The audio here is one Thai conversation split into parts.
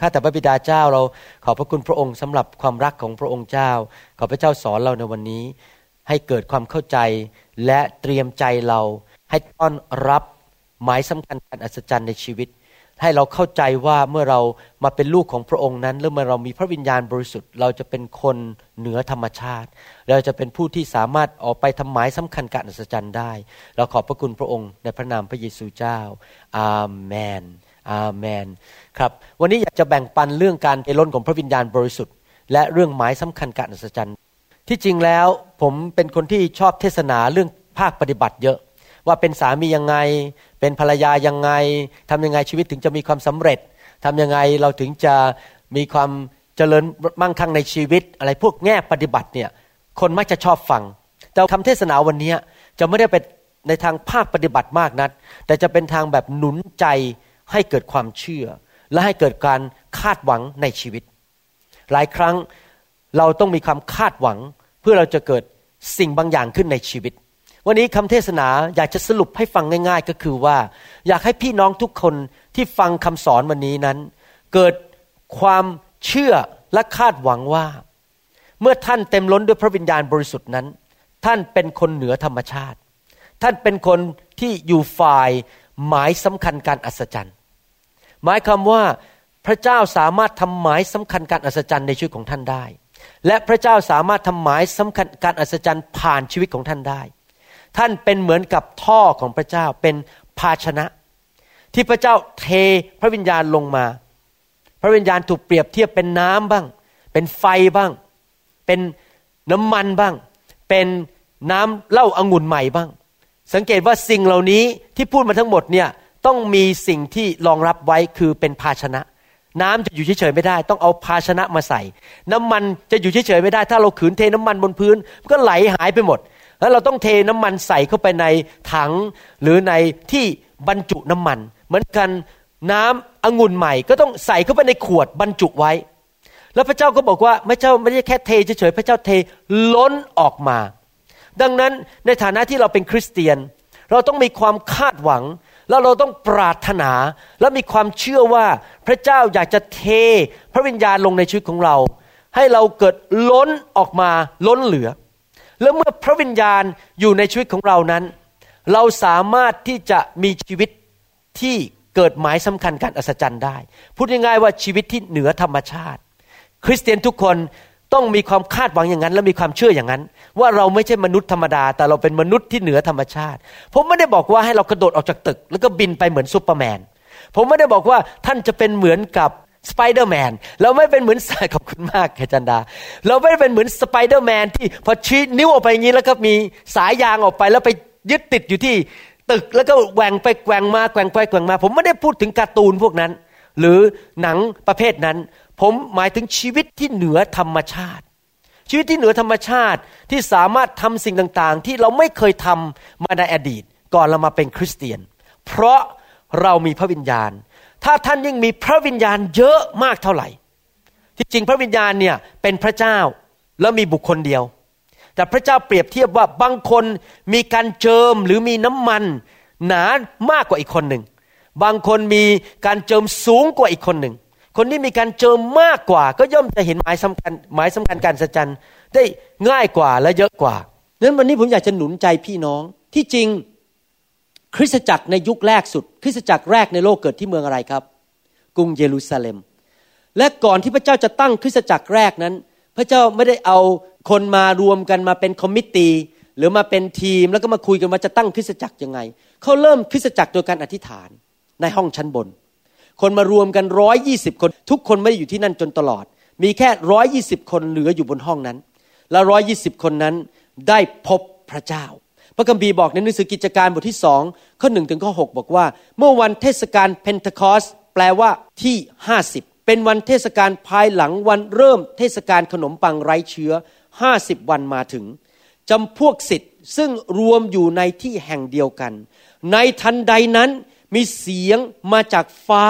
ข้าแต่พระบิดาเจ้าเราขอบพระคุณพระองค์สำหรับความรักของพระองค์เจ้า ขอพระเจ้าสอนเราในวันนี้ ให้เกิดความเข้าใจและเตรียมใจเรา ให้ต้อนรับหมายสำคัญการอัศจรรย์ในชีวิต ให้เราเข้าใจว่าเมื่อเรามาเป็นลูกของพระองค์นั้นหรือเมื่อเรามีพระวิญญาณบริสุทธิ์ เราจะเป็นคนเหนือธรรมชาติ เราจะเป็นผู้ที่สามารถออกไปทำหมายสำคัญการอัศจรรย์ได้ เราขอบพระคุณพระองค์ในพระนามพระเยซูเจ้า อาเมน อาเมนครับวันนี้อยากจะแบ่งปันเรื่องการเอล้นของพระวิญญาณบริสุทธิ์ และเรื่องหมายสำคัญการอัศจรรย์ ที่จริงแล้วผมเป็นคนที่ชอบเทศนาเรื่องภาคปฏิบัติเยอะ ว่าเป็นสามียังไง เป็นภรรยายังไงทำยังไงชีวิตถึงจะมีความสำเร็จทำยังไงเราถึงจะมีความเจริญมั่งคั่งในชีวิต อะไรพวกแง่ปฏิบัติเนี่ยคนมักจะชอบฟัง แต่คำเทศนาวันนี้จะไม่ได้เป็นในทางภาคปฏิบัติมากนักแต่จะเป็นทางแบบหนุนใจ ให้เกิดความเชื่อ และให้เกิดการคาดหวังในชีวิต หลายครั้งเราต้องมีความคาดหวัง เพื่อเราจะเกิดสิ่งบางอย่างขึ้นในชีวิต วันนี้คำเทศนาอยากจะสรุปให้ฟังง่าย ๆ ก็คือว่า อยากให้พี่น้องทุกคนที่ฟังคำสอนวันนี้นั้น เกิดความเชื่อและคาดหวังว่า เมื่อท่านเต็มล้นด้วยพระวิญญาณบริสุทธิ์นั้น ท่านเป็นคนเหนือธรรมชาติ ท่านเป็นคนที่อยู่ฝ่าย หมายสำคัญการอัศจรรย์ หมายความว่าพระเจ้าสามารถทำหมายสำคัญการอัศจรรย์ในชีวิตของท่านได้ และพระเจ้าสามารถทำหมายสำคัญการอัศจรรย์ผ่านชีวิตของท่านได้ ท่านเป็นเหมือนกับท่อของพระเจ้าเป็นภาชนะ ที่พระเจ้าเทพระวิญญาณลงมา พระวิญญาณถูกเปรียบเทียบเป็นน้ำบ้าง เป็นไฟบ้าง เป็นน้ำมันบ้าง เป็นน้ำเหล้าอางุ่นใหม่บ้าง สังเกตว่าสิ่งเหล่านี้ที่พูดมาทั้งหมดเนี่ยต้องมีสิ่งที่รองรับไว้คือเป็นภาชนะ น้ำจะอยู่เฉยๆไม่ได้ ต้องเอาภาชนะมาใส่ น้ำมันจะอยู่เฉยๆไม่ได้ ถ้าเราขืนเทน้ำมันบนพื้นมันก็ไหลหายไปหมด แล้วเราต้องเทน้ำมันใส่เข้าไปในถังหรือในที่บรรจุน้ำมัน เหมือนกันน้ำองุ่นใหม่ก็ต้องใส่เข้าไปในขวดบรรจุไว้ แล้วพระเจ้าก็บอกว่าพระเจ้าไม่ได้แค่เทเฉยๆพระเจ้าเทล้นออกมา ดังนั้นในฐานะที่เราเป็นคริสเตียน เราต้องมีความคาดหวัง แล้วเราต้องปรารถนา และมีความเชื่อว่าพระเจ้าอยากจะเท พระวิญญาณลงในชีวิตของเรา ให้เราเกิดล้นออกมาล้นเหลือ แล้วเมื่อพระวิญญาณอยู่ในชีวิตของเรานั้น เราสามารถที่จะมีชีวิตที่เกิดหมายสำคัญการอัศจรรย์ได้ พูดง่ายๆว่าชีวิตที่เหนือธรรมชาติ คริสเตียนทุกคน ต้องมีความคาดหวังอย่างนั้น และมีความเชื่ออย่างนั้น ว่าเราไม่ใช่มนุษย์ธรรมดา แต่เราเป็นมนุษย์ที่เหนือธรรมชาติ ผมไม่ได้บอกว่าให้เรากระโดดออกจากตึก แล้วก็บินไปเหมือนซูเปอร์แมนผมไม่ได้บอกว่าท่านจะเป็นเหมือนกับสไปเดอร์แมนเราไม่เป็นเหมือนสายขอบคุณมากแคจันดา เราไม่ได้เป็นเหมือนสไปเดอร์แมนที่พอชี้นิ้วออกไปอย่างนี้แล้วก็มีสายยางออกไปแล้วไปยึดติดอยู่ที่ตึกแล้วก็แกว่งไปแกว่งมาแกว่งไปแกว่งมา ผมไม่ได้พูดถึงการ์ตูนพวกนั้น หรือหนังประเภทนั้น ผมหมายถึงชีวิตที่เหนือธรรมชาติ ชีวิตที่เหนือธรรมชาติที่สามารถทำสิ่งต่างๆ ที่เราไม่เคยทำมาในอดีต ก่อนเรามาเป็นคริสเตียน เพราะเรามีพระวิญญาณ ถ้าท่านยิ่งมีพระวิญญาณเยอะมากเท่าไหร่ ที่จริงพระวิญญาณเนี่ยเป็นพระเจ้าแล้วมีบุคคลเดียว แต่พระเจ้าเปรียบเทียบว่าบางคนมีการเจิมหรือมีน้ำมัน หนามากกว่าอีกคนหนึ่ง บางคนมีการเจิมสูงกว่าอีกคนหนึ่ง คนที่มีการเจิมมากกว่า ก็ย่อมจะเห็นหมายสำคัญหมายสำคัญการสัจจันได้ง่ายกว่าและเยอะกว่าดังนั้นวันนี้ผมอยากจะหนุนใจพี่น้องที่จริงคริสตจักรในยุคแรกสุด คริสตจักรแรกในโลกเกิดที่เมืองอะไรครับ กรุงเยรูซาเล็ม และก่อนที่พระเจ้าจะตั้งคริสตจักรแรกนั้น พระเจ้าไม่ได้เอาคนมารวมกันมาเป็นคอมมิตตีหรือมาเป็นทีมแล้วก็มาคุยกันว่าจะตั้งคริสตจักรยังไงเขาเริ่มคริสตจักรโดยการอธิษฐาน ในห้องชั้นบน คนมารวมกันร้อยยี่สิบคน ทุกคนไม่ได้อยู่ที่นั่นจนตลอด มีแค่ร้อยยี่สิบคนเหลืออยู่บนห้องนั้น และร้อยยี่สิบคนนั้นได้พบพระเจ้า พระคัมภีร์บอกในหนังสือกิจการบทที่สองข้อหนึ่งถึงข้อหกบอกว่า เมื่อวันเทศกาลเพนทคอสแปลว่าที่ห้าสิบเป็นวันเทศกาลภายหลังวันเริ่มเทศกาลขนมปังไร้เชื้อห้าสิบวันมาถึงจำพวกศิษย์ซึ่งรวมอยู่ในที่แห่งเดียวกัน ในทันใดนั้น มีเสียงมาจากฟ้า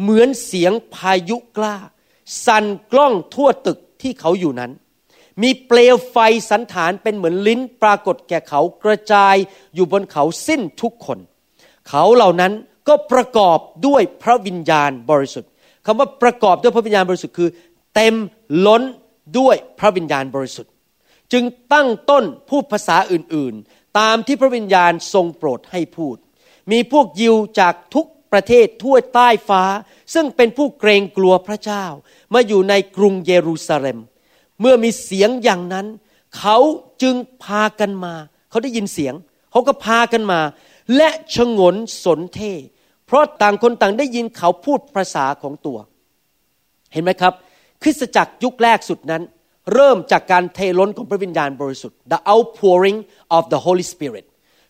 เหมือนเสียงพายุกล้า สั่นกล้องทั่วตึกที่เขาอยู่นั้น มีเปลวไฟสันฐานเป็นเหมือนลิ้นปรากฏแก่เขากระจายอยู่บนเขาสิ้นทุกคน เขาเหล่านั้นก็ประกอบด้วยพระวิญญาณบริสุทธิ์คำว่าประกอบด้วยพระวิญญาณบริสุทธิ์คือ เต็มล้นด้วยพระวิญญาณบริสุทธิ์ จึงตั้งต้นพูดภาษาอื่นๆ ตามที่พระวิญญาณทรงโปรดให้พูด มีพวกยิวจากทุกประเทศทั่วใต้ฟ้า ซึ่งเป็นผู้เกรงกลัวพระเจ้า มาอยู่ในกรุงเยรูซาเล็ม เมื่อมีเสียงอย่างนั้น เขาจึงพากันมา เขาได้ยินเสียง เขาก็พากันมา และชงนสนเท เพราะต่างคนต่างได้ยินเขาพูดภาษาของตัว เห็นไหมครับ คริสตจักรยุคแรกสุดนั้น เริ่มจากการเทล้นของพระวิญญาณบริสุทธิ์ the outpouring of the Holy Spirit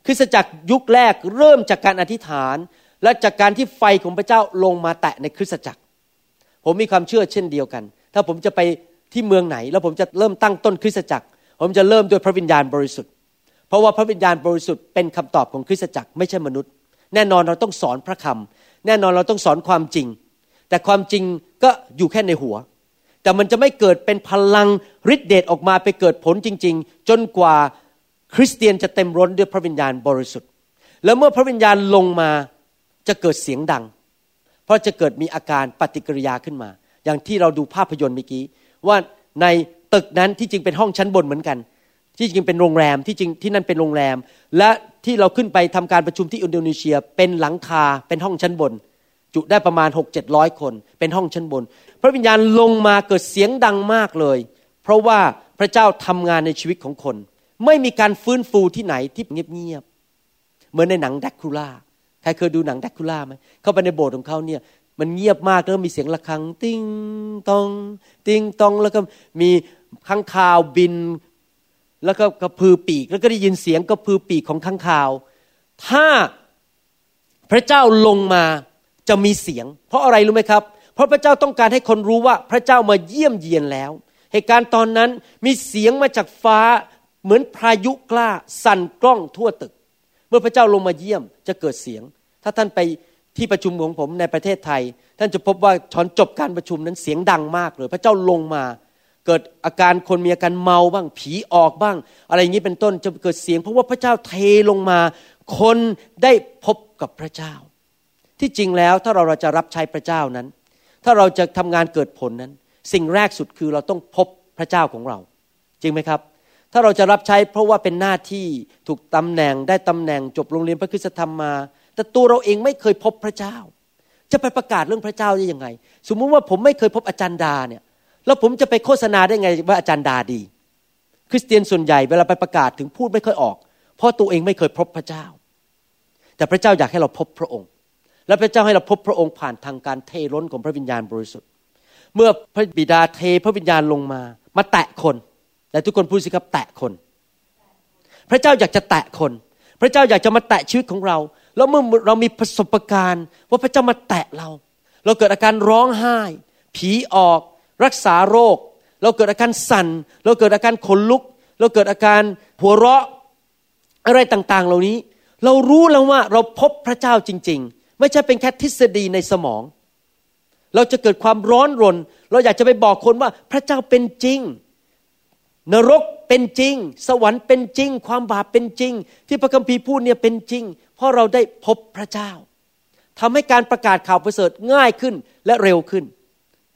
ริสตจักรยุคแรกเริ่มจากการอธิษฐาน และจากการที่ไฟของพระเจ้าลงมาแตะในคริสตจักร ผมมีความเชื่อเช่นเดียวกัน ถ้าผมจะไปที่เมืองไหน แล้วผมจะเริ่มตั้งต้นคริสตจักร ผมจะเริ่มด้วยพระวิญญาณบริสุทธิ์ เพราะว่าพระวิญญาณบริสุทธิ์เป็นคำตอบของคริสตจักรไม่ใช่มนุษย์ แน่นอนเราต้องสอนพระคำแน่นอนเราต้องสอนความจริง แต่ความจริงก็อยู่แค่ในหัวแต่มันจะไม่เกิดเป็นพลังฤทธิเดชออกมาไปเกิดผลจริง ๆ จนกว่า คริสเตียนจะเต็มร้นด้วยพระวิญญาณบริสุทธิ์ แล้วเมื่อพระวิญญาณลงมาจะเกิดเสียงดัง เพราะจะเกิดมีอาการปฏิกิริยาขึ้นมา อย่างที่เราดูภาพยนตร์เมื่อกี้ ว่าในตึกนั้นที่จริงเป็นห้องชั้นบนเหมือนกัน ที่จริงเป็นโรงแรมที่จริงที่นั่นเป็นโรงแรม และที่เราขึ้นไปทำการประชุมที่อินโดนีเซียเป็นหลังคาเป็นห้องชั้นบน จุได้ประมาณหกเจ็ดร้อยคน เป็นห้องชั้นบน พระวิญญาณลงมาเกิดเสียงดังมากเลย เพราะว่าพระเจ้าทำงานในชีวิตของคน ไม่มีการฟื้นฟูที่ไหนที่เงียบๆเหมือนในหนังแดรกคูลาใครเคยดูหนังแดรกคูลาไหมเข้าไปในโบสถ์ของเขาเนี่ยมันเงียบมากแล้วมีเสียงระฆัง ติ้งตอง ติ้งตองแล้วก็มีค้างคาวบิน แล้วก็กระพือปีก แล้วก็ได้ยินเสียงกระพือปีกของค้างคาว ถ้าพระเจ้าลงมาจะมีเสียง เพราะอะไรรู้ไหมครับ เพราะพระเจ้าต้องการให้คนรู้ว่าพระเจ้ามาเยี่ยมเยียนแล้ว เหตุการณ์ตอนนั้นมีเสียงมาจากฟ้า เหมือนพายุกล้าสั่นกล้องทั่วตึก เมื่อพระเจ้าลงมาเยี่ยมจะเกิดเสียง ถ้าท่านไปที่ประชุมของผมในประเทศไทย ท่านจะพบว่าตอนจบการประชุมนั้นเสียงดังมากเลยพระเจ้าลงมา เกิดอาการคนมีอาการเมาบ้าง ผีออกบ้าง อะไรอย่างนี้เป็นต้นจะเกิดเสียง เพราะว่าพระเจ้าเทลงมา คนได้พบกับพระเจ้า ที่จริงแล้วถ้าเราเราจะรับใช้พระเจ้านั้น ถ้าเราจะทำงานเกิดผลนั้น สิ่งแรกสุดคือเราต้องพบพระเจ้าของเรา จริงไหมครับ ถ้าเราจะรับใช้เพราะว่าเป็นหน้าที่ถูกตำแหน่งได้ตำแหน่งจบโรงเรียนพระคุณธรรมมา แต่ตัวเราเองไม่เคยพบพระเจ้า จะไปประกาศเรื่องพระเจ้าได้ยังไง สมมุติว่าผมไม่เคยพบอาจารย์ดาเนี่ยแล้วผมจะไปโฆษณาได้ไงว่าอาจารย์ดาดี คริสเตียนส่วนใหญ่เวลาไปประกาศถึงพูดไม่ค่อยออก เพราะตัวเองไม่เคยพบพระเจ้า แต่พระเจ้าอยากให้เราพบพระองค์ และพระเจ้าให้เราพบพระองค์ผ่านทางการเทล้นของพระวิญญาณบริสุทธิ์ เมื่อพระบิดาเทพระวิญญาณลงมา มาแตะคน แต่ทุกคนพูดสิครับแตะคน พระเจ้าอยากจะแตะคน พระเจ้าอยากจะมาแตะชีวิตของเรา แล้วเมื่อเรามีประสบการณ์ ว่าพระเจ้ามาแตะเรา เราเกิดอาการร้องไห้ ผีออก รักษาโรค เราเกิดอาการสั่น เราเกิดอาการขนลุก เราเกิดอาการหัวเราะอะไรต่างๆ เหล่านี้ เรารู้แล้วว่าเราพบพระเจ้าจริง ๆ ไม่ใช่เป็นแค่ทฤษฎีในสมอง เราจะเกิดความร้อนรน เราอยากจะไปบอกคนว่าพระเจ้าเป็นจริง นรกเป็นจริง สวรรค์เป็นจริง ความบาปเป็นจริง ที่พระคัมภีร์พูดเนี่ยเป็นจริง เพราะเราได้พบพระเจ้าทำให้การประกาศข่าวประเสริฐง่ายขึ้นและเร็วขึ้น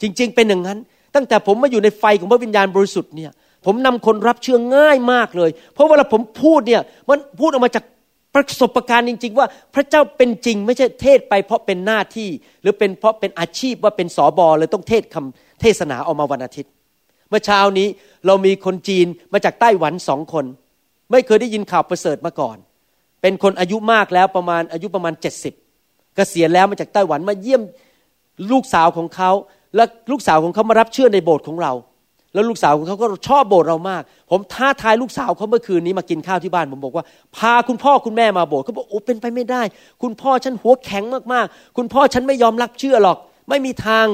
จริงๆ เป็นอย่างนั้น ตั้งแต่ผมมาอยู่ในไฟของพระวิญญาณบริสุทธิ์เนี่ยผมนำคนรับเชื่อง่ายมากเลย เพราะเวลาผมพูดเนี่ยมันพูดออกมาจากประสบการณ์จริง ๆ ว่าพระเจ้าเป็นจริง ไม่ใช่เทศไปเพราะเป็นหน้าที่ หรือเป็นเพราะเป็นอาชีพว่าเป็นสอบอเลยต้องเทศคำเทศนาออกมาวันอาทิตย์ มื่อเช้านี้เรามีคนจีนมาจากไต้หวันสองคน ไม่เคยได้ยินข่าวประเสริฐมาก่อน เป็นคนอายุมากแล้วประมาณอายุประมาณเจ็ดสิบเกษียณแล้วมาจากไต้หวันมาเยี่ยมลูกสาวของเขา และลูกสาวของเขามารับเชื่อในโบสถ์ของเรา แล้วลูกสาวของเขาก็ชอบโบสถ์เรามาก ผมท้าทายลูกสาวเขาเมื่อคืนนี้มากินข้าวที่บ้านผมบอกว่า พาคุณพ่อคุณแม่มาโบสถ์เขาบอกโอ้เป็นไปไม่ได้ คุณพ่อฉันหัวแข็งมากๆ คุณพ่อฉันไม่ยอมรับเชื่อหรอก ไม่มีทาง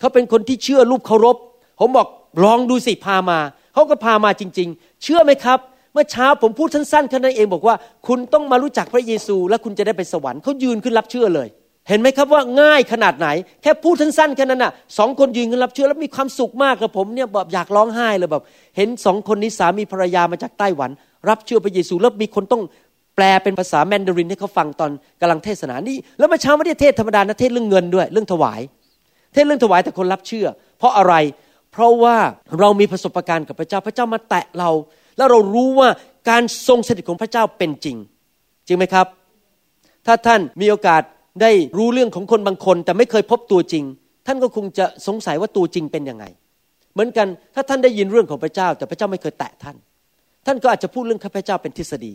เขาเป็นคนที่เชื่อรูปเคารพ ผมบอก ลองดูสิพามา เขาก็พามาจริง ๆ เชื่อไหมครับ เมื่อเช้าผมพูดสั้นๆแค่นั้นเองบอกว่า คุณต้องมารู้จักพระเยซู แล้วคุณจะได้ไปสวรรค์เขายืนขึ้นรับเชื่อเลย เห็นไหมครับว่าง่ายขนาดไหน แค่พูดสั้นๆแค่นั้นน่ะสองคนยืนกันรับเชื่อแล้วมีความสุขมากกับผมเนี่ยแบบอยากร้องไห้เลยแบบเห็นสองคนนี้สามีภรรยามาจากไต้หวัน รับเชื่อพระเยซูแล้วมีคนต้องแปลเป็นภาษาแมนดารินให้เขาฟังตอนกำลังเทศนานี่แล้วเมื่อเช้าไม่ได้เทศธรรมดานะเทศเรื่องเงินด้วย เรื่องถวาย เทศเรื่องถวายแต่คนรับเชื่อ เพราะอะไร เพราะว่าเรามีประสบการณ์กับพระเจ้าพระเจ้ามาแตะเรา แล้วเรารู้ว่าการทรงสถิตของพระเจ้าเป็นจริง จริงไหมครับ ถ้าท่านมีโอกาสได้รู้เรื่องของคนบางคน แต่ไม่เคยพบตัวจริง ท่านก็คงจะสงสัยว่าตัวจริงเป็นยังไง เหมือนกันถ้าท่านได้ยินเรื่องของพระเจ้า แต่พระเจ้าไม่เคยแตะท่าน ท่านก็อาจจะพูดเรื่องข้าพเจ้าเป็นทฤษฎี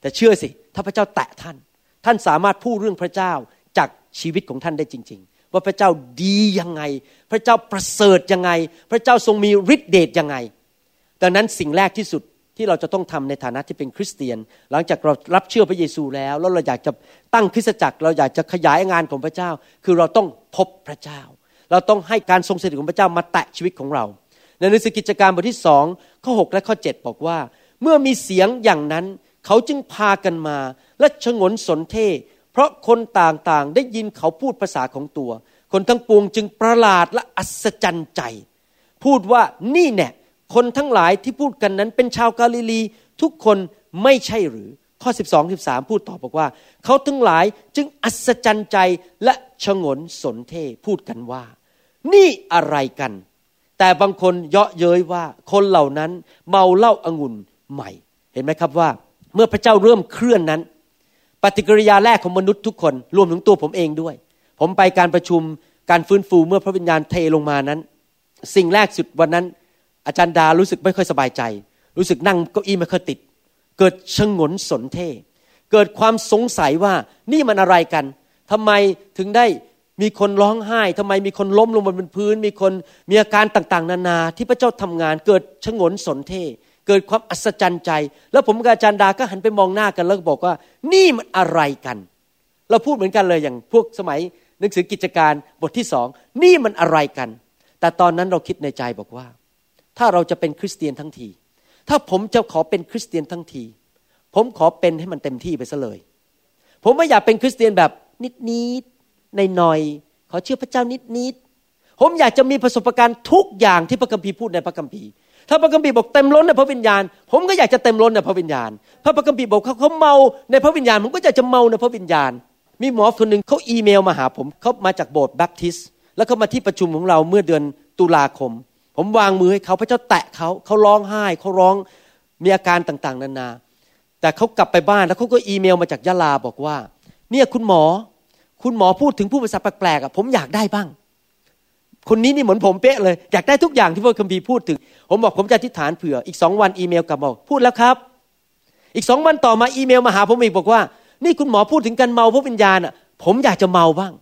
แต่เชื่อสิ ถ้าพระเจ้าแตะท่าน ท่านสามารถพูดเรื่องพระเจ้าจากชีวิตของท่านได้จริง ๆ ว่าพระเจ้าดียังไง พระเจ้าประเสริฐยังไง พระเจ้าทรงมีฤทธิเดชยังไง ดังนั้นสิ่งแรกที่สุดที่เราจะต้องทำในฐานะที่เป็นคริสเตียน หลังจากเรารับเชื่อพระเยซูแล้ว แล้วเราอยากจะตั้งคริสตจักร เราอยากจะขยายงานของพระเจ้า คือเราต้องพบพระเจ้า เราต้องให้การทรงสถิตของพระเจ้ามาแตะชีวิตของเรา ในหนังสือกิจการบทที่สองข้อ 6 และข้อ 7 บอกว่า เมื่อมีเสียงอย่างนั้น เขาจึงพากันมา และชงนสนเท ราะคนต่างๆได้ยินเขาพูดภาษาของตัว คนทั้งปวงจึงประหลาดและอัศจรรย์ใจ พูดว่านี่แน่คนทั้งหลายที่พูดกันนั้นเป็นชาวกาลิลี ทุกคนไม่ใช่หรือข้อ 12 13 พูดต่อบอกว่า เขาทั้งหลายจึงอัศจรรย์ใจและชงนสนเทพูดกันว่า นี่อะไรกัน แต่บางคนเยาะเย้ยว่าคนเหล่านั้นเมาเหล้าอางุ่นใหม่ เห็นไหมครับว่า เมื่อพระเจ้าเริ่มเคลื่อนนั้น ปฏิกิริยาแรกของมนุษย์ทุกคนรวมถึงตัวผมเองด้วย ผมไปการประชุมการฟื้นฟูเมื่อพระวิญญาณเทลงมานั้น สิ่งแรกสุดวันนั้น อาจารย์ดารู้สึกไม่ค่อยสบายใจ รู้สึกนั่งเก้าอี้ไม่ค่อยติด เกิดชงนสนเท เกิดความสงสัยว่านี่มันอะไรกันทำไมถึงได้มีคนร้องไห้ทำไมมีคนล้มลงบนพื้น มีคนมีอาการต่างๆ นานาที่พระเจ้าทำงาน เกิดชงนสนเท เกิดความอัศจรรย์ใจ แล้วผมกับอาจารย์ดาก็หันไปมองหน้ากันแล้วก็บอกว่า นี่มันอะไรกัน เราพูดเหมือนกันเลยอย่างพวกสมัยหนังสือกิจการบทที่สองนี่มันอะไรกัน แต่ตอนนั้นเราคิดในใจบอกว่า ถ้าเราจะเป็นคริสเตียนทั้งที ถ้าผมจะขอเป็นคริสเตียนทั้งที ผมขอเป็นให้มันเต็มที่ไปซะเลย ผมไม่อยากเป็นคริสเตียนแบบนิดนิดในหน่อยๆขอเชื่อพระเจ้านิดนิดผมอยากจะมีประสบการณ์ทุกอย่างที่พระคัมภีร์พูดในพระคัมภีร์ ถ้าพระคัมภีร์บอกเต็มล้นในพระวิญญาณ ผมก็อยากจะเต็มล้นในพระวิญญาณ ถ้าพระคัมภีร์บอกเขาเขาเมาในพระวิญญาณ ผมก็อยากจะเมาในพระวิญญาณ มีหมอคนหนึ่งเขาอีเมลมาหาผมเขามาจากโบสถ์แบปทิสแล้วเขามาที่ประชุมของเราเมื่อเดือนตุลาคม ผมวางมือให้เขาพระเจ้าแตะเขาเขาร้องไห้เขาร้องมีอาการต่างๆ นานา แต่เขากลับไปบ้านแล้วเขาก็อีเมลมาจากยะลาบอกว่า เนี่ยคุณหมอ คุณหมอพูดถึงผู้ภาษาแปลกๆอะผมอยากได้บ้าง คนนี้นี่เหมือนผมเป๊ะเลย อยากได้ทุกอย่างที่พระคัมภีร์พูดถึง ผมบอกผมจะอธิษฐานเผื่อ อีกสองวันอีเมลกลับบอกพูดแล้วครับ อีกสองวันต่อมาอีเมลมาหาผมอีกบอกว่า นี่คุณหมอพูดถึงการเมาพระวิญญาณอะ ผมอยากจะเมาบ้าง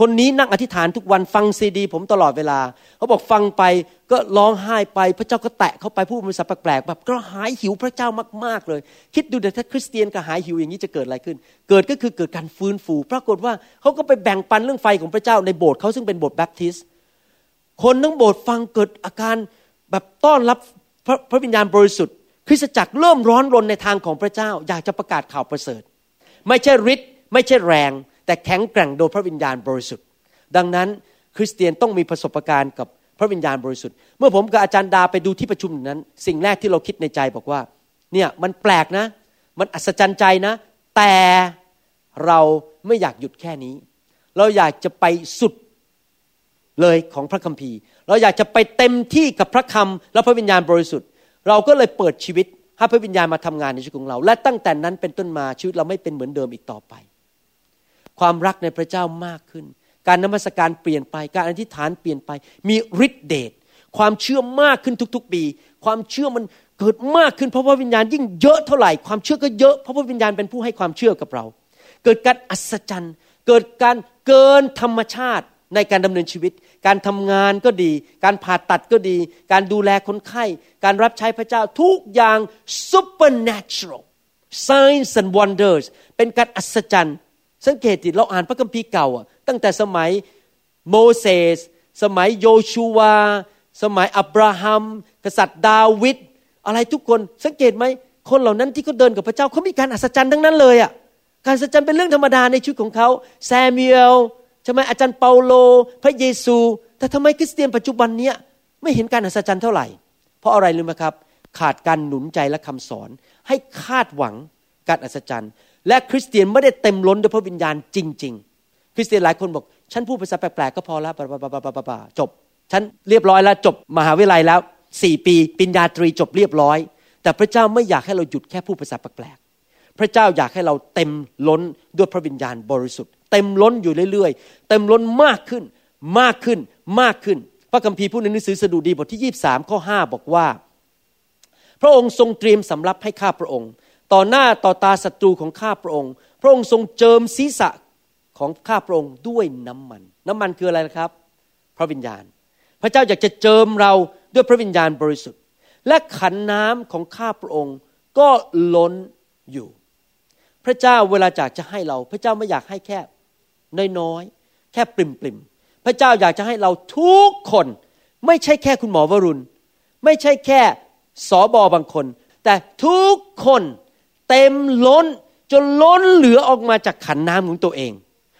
คนนี้นั่งอธิษฐานทุกวันฟังซีดี ผมตลอดเวลา เขาบอกฟังไปก็ร้องไห้ไป พระเจ้าก็แตะเขาไปพูดภาษาแปลกๆแบบก็หายหิวพระเจ้ามากๆเลย คิดดูเดี๋ยวถ้าคริสเตียนก็หายหิวอย่างนี้จะเกิดอะไรขึ้น เกิดก็คือเกิดการฟื้นฟู ปรากฏว่าเขาก็ไปแบ่งปันเรื่องไฟของพระเจ้าในโบสถ์เขาซึ่งเป็นโบสถ์แบปทิสต์ คนทั้งโบสถ์ฟังเกิดอาการแบบต้อนรับพระพระวิญญาณบริสุทธิ์คริสตจักรเริ่มร้อนรนในทางของพระเจ้า อยากจะประกาศข่าวประเสริฐ ไม่ใช่ฤทธิ์ไม่ใช่แรง แต่แข็งแกร่งโดยพระวิญญาณบริสุทธิ์ ดังนั้นคริสเตียนต้องมีประสบการณ์กับพระวิญญาณบริสุทธิ์เมื่อผมกับอาจารย์ดาไปดูที่ประชุมนั้น สิ่งแรกที่เราคิดในใจบอกว่าเนี่ยมันแปลกนะ มันอัศจรรย์ใจนะ แต่เราไม่อยากหยุดแค่นี้ เราอยากจะไปสุด เลยของพระคัมภีร์ เราอยากจะไปเต็มที่กับพระคำและพระวิญญาณบริสุทธิ์ เราก็เลยเปิดชีวิตให้พระวิญญาณมาทำงานในชีวิตของเรา และตั้งแต่นั้นเป็นต้นมาชีวิตเราไม่เป็นเหมือนเดิมอีกต่อไป ความรักในพระเจ้ามากขึ้น การนมัสการเปลี่ยนไป การอธิษฐานเปลี่ยนไป มีฤทธิเดชความเชื่อมากขึ้นทุกๆปี ความเชื่อมันเกิดมากขึ้นเพราะว่าวิญญาณยิ่งเยอะเท่าไหร่ความเชื่อก็เยอะเพราะว่าวิญญาณเป็นผู้ให้ความเชื่อกับเรา เกิดการอัศจรรย์ เกิดการเกินธรรมชาติในการดำเนินชีวิต การทำงานก็ดี การผ่าตัดก็ดี การดูแลคนไข้ การรับใช้พระเจ้าทุกอย่าง supernatural signs and wonders เป็นการอัศจรรย์ สังเกตดิเราอ่านพระคัมภีร์เก่าอะตั้งแต่สมัยโมเสสสมัยโยชูวา สมัยอับราฮัม กษัตริย์ดาวิดอะไรทุกคนสังเกตไหมคนเหล่านั้นที่เขาเดินกับพระเจ้าเขามีการอัศจรรย์ทั้งนั้นเลยอะการอัศจรรย์เป็นเรื่องธรรมดาในชีวิตของเขาแซมเอล ช่ไหมอาจารย์เปาโล พระเยซู แต่ทำไมคริสเตียนปัจจุบันเนี้ยไม่เห็นการอัศจรรย์เท่าไหร่ เพราะอะไรรู้ไหมครับ ขาดการหนุนใจและคำสอน ให้คาดหวังการอัศจรรย์ และคริสเตียนไม่ได้เต็มล้นด้วยพระวิญญาณจริง ๆ คริสเตียนหลายคนบอก ฉันพูดภาษาแปลกๆก็พอแล้วจบ ฉันเรียบร้อยแล้วจบมหาวิทยาลัยแล้วสี่ปีปริญญาตรีจบเรียบร้อย แต่พระเจ้าไม่อยากให้เราหยุดแค่พูดภาษาแปลกๆพระเจ้าอยากให้เราเต็มล้นด้วยพระวิญญาณบริสุทธิ์ เต็มล้นอยู่เรื่อยๆ เต็มล้นมากขึ้น มากขึ้น มากขึ้น พระคัมภีร์พูดในหนังสือสดุดีบทที่ 23 ข้อ 5 บอกว่า พระองค์ทรงเตรียมสำรับให้ข้าพระองค์ ต่อหน้าต่อตาศัตรูของข้าพระองค์ พระองค์ทรงเจิมศีรษะของข้าพระองค์ด้วยน้ำมัน น้ำมันคืออะไรนะครับ พระวิญญาณ พระเจ้าอยากจะเจิมเราด้วยพระวิญญาณบริสุทธิ์ และขันน้ำของข้าพระองค์ก็ล้นอยู่ พระเจ้าเวลาจากจะให้เรา พระเจ้าไม่อยากให้แค่ น้อยๆ แค่ปริมปริมพระเจ้าอยากจะให้เราทุกคน ไม่ใช่แค่คุณหมอวรุณ ไม่ใช่แค่สอบอบางคน แต่ทุกคนเต็มล้นจนล้นเหลือออกมาจากขันน้ำของตัวเอง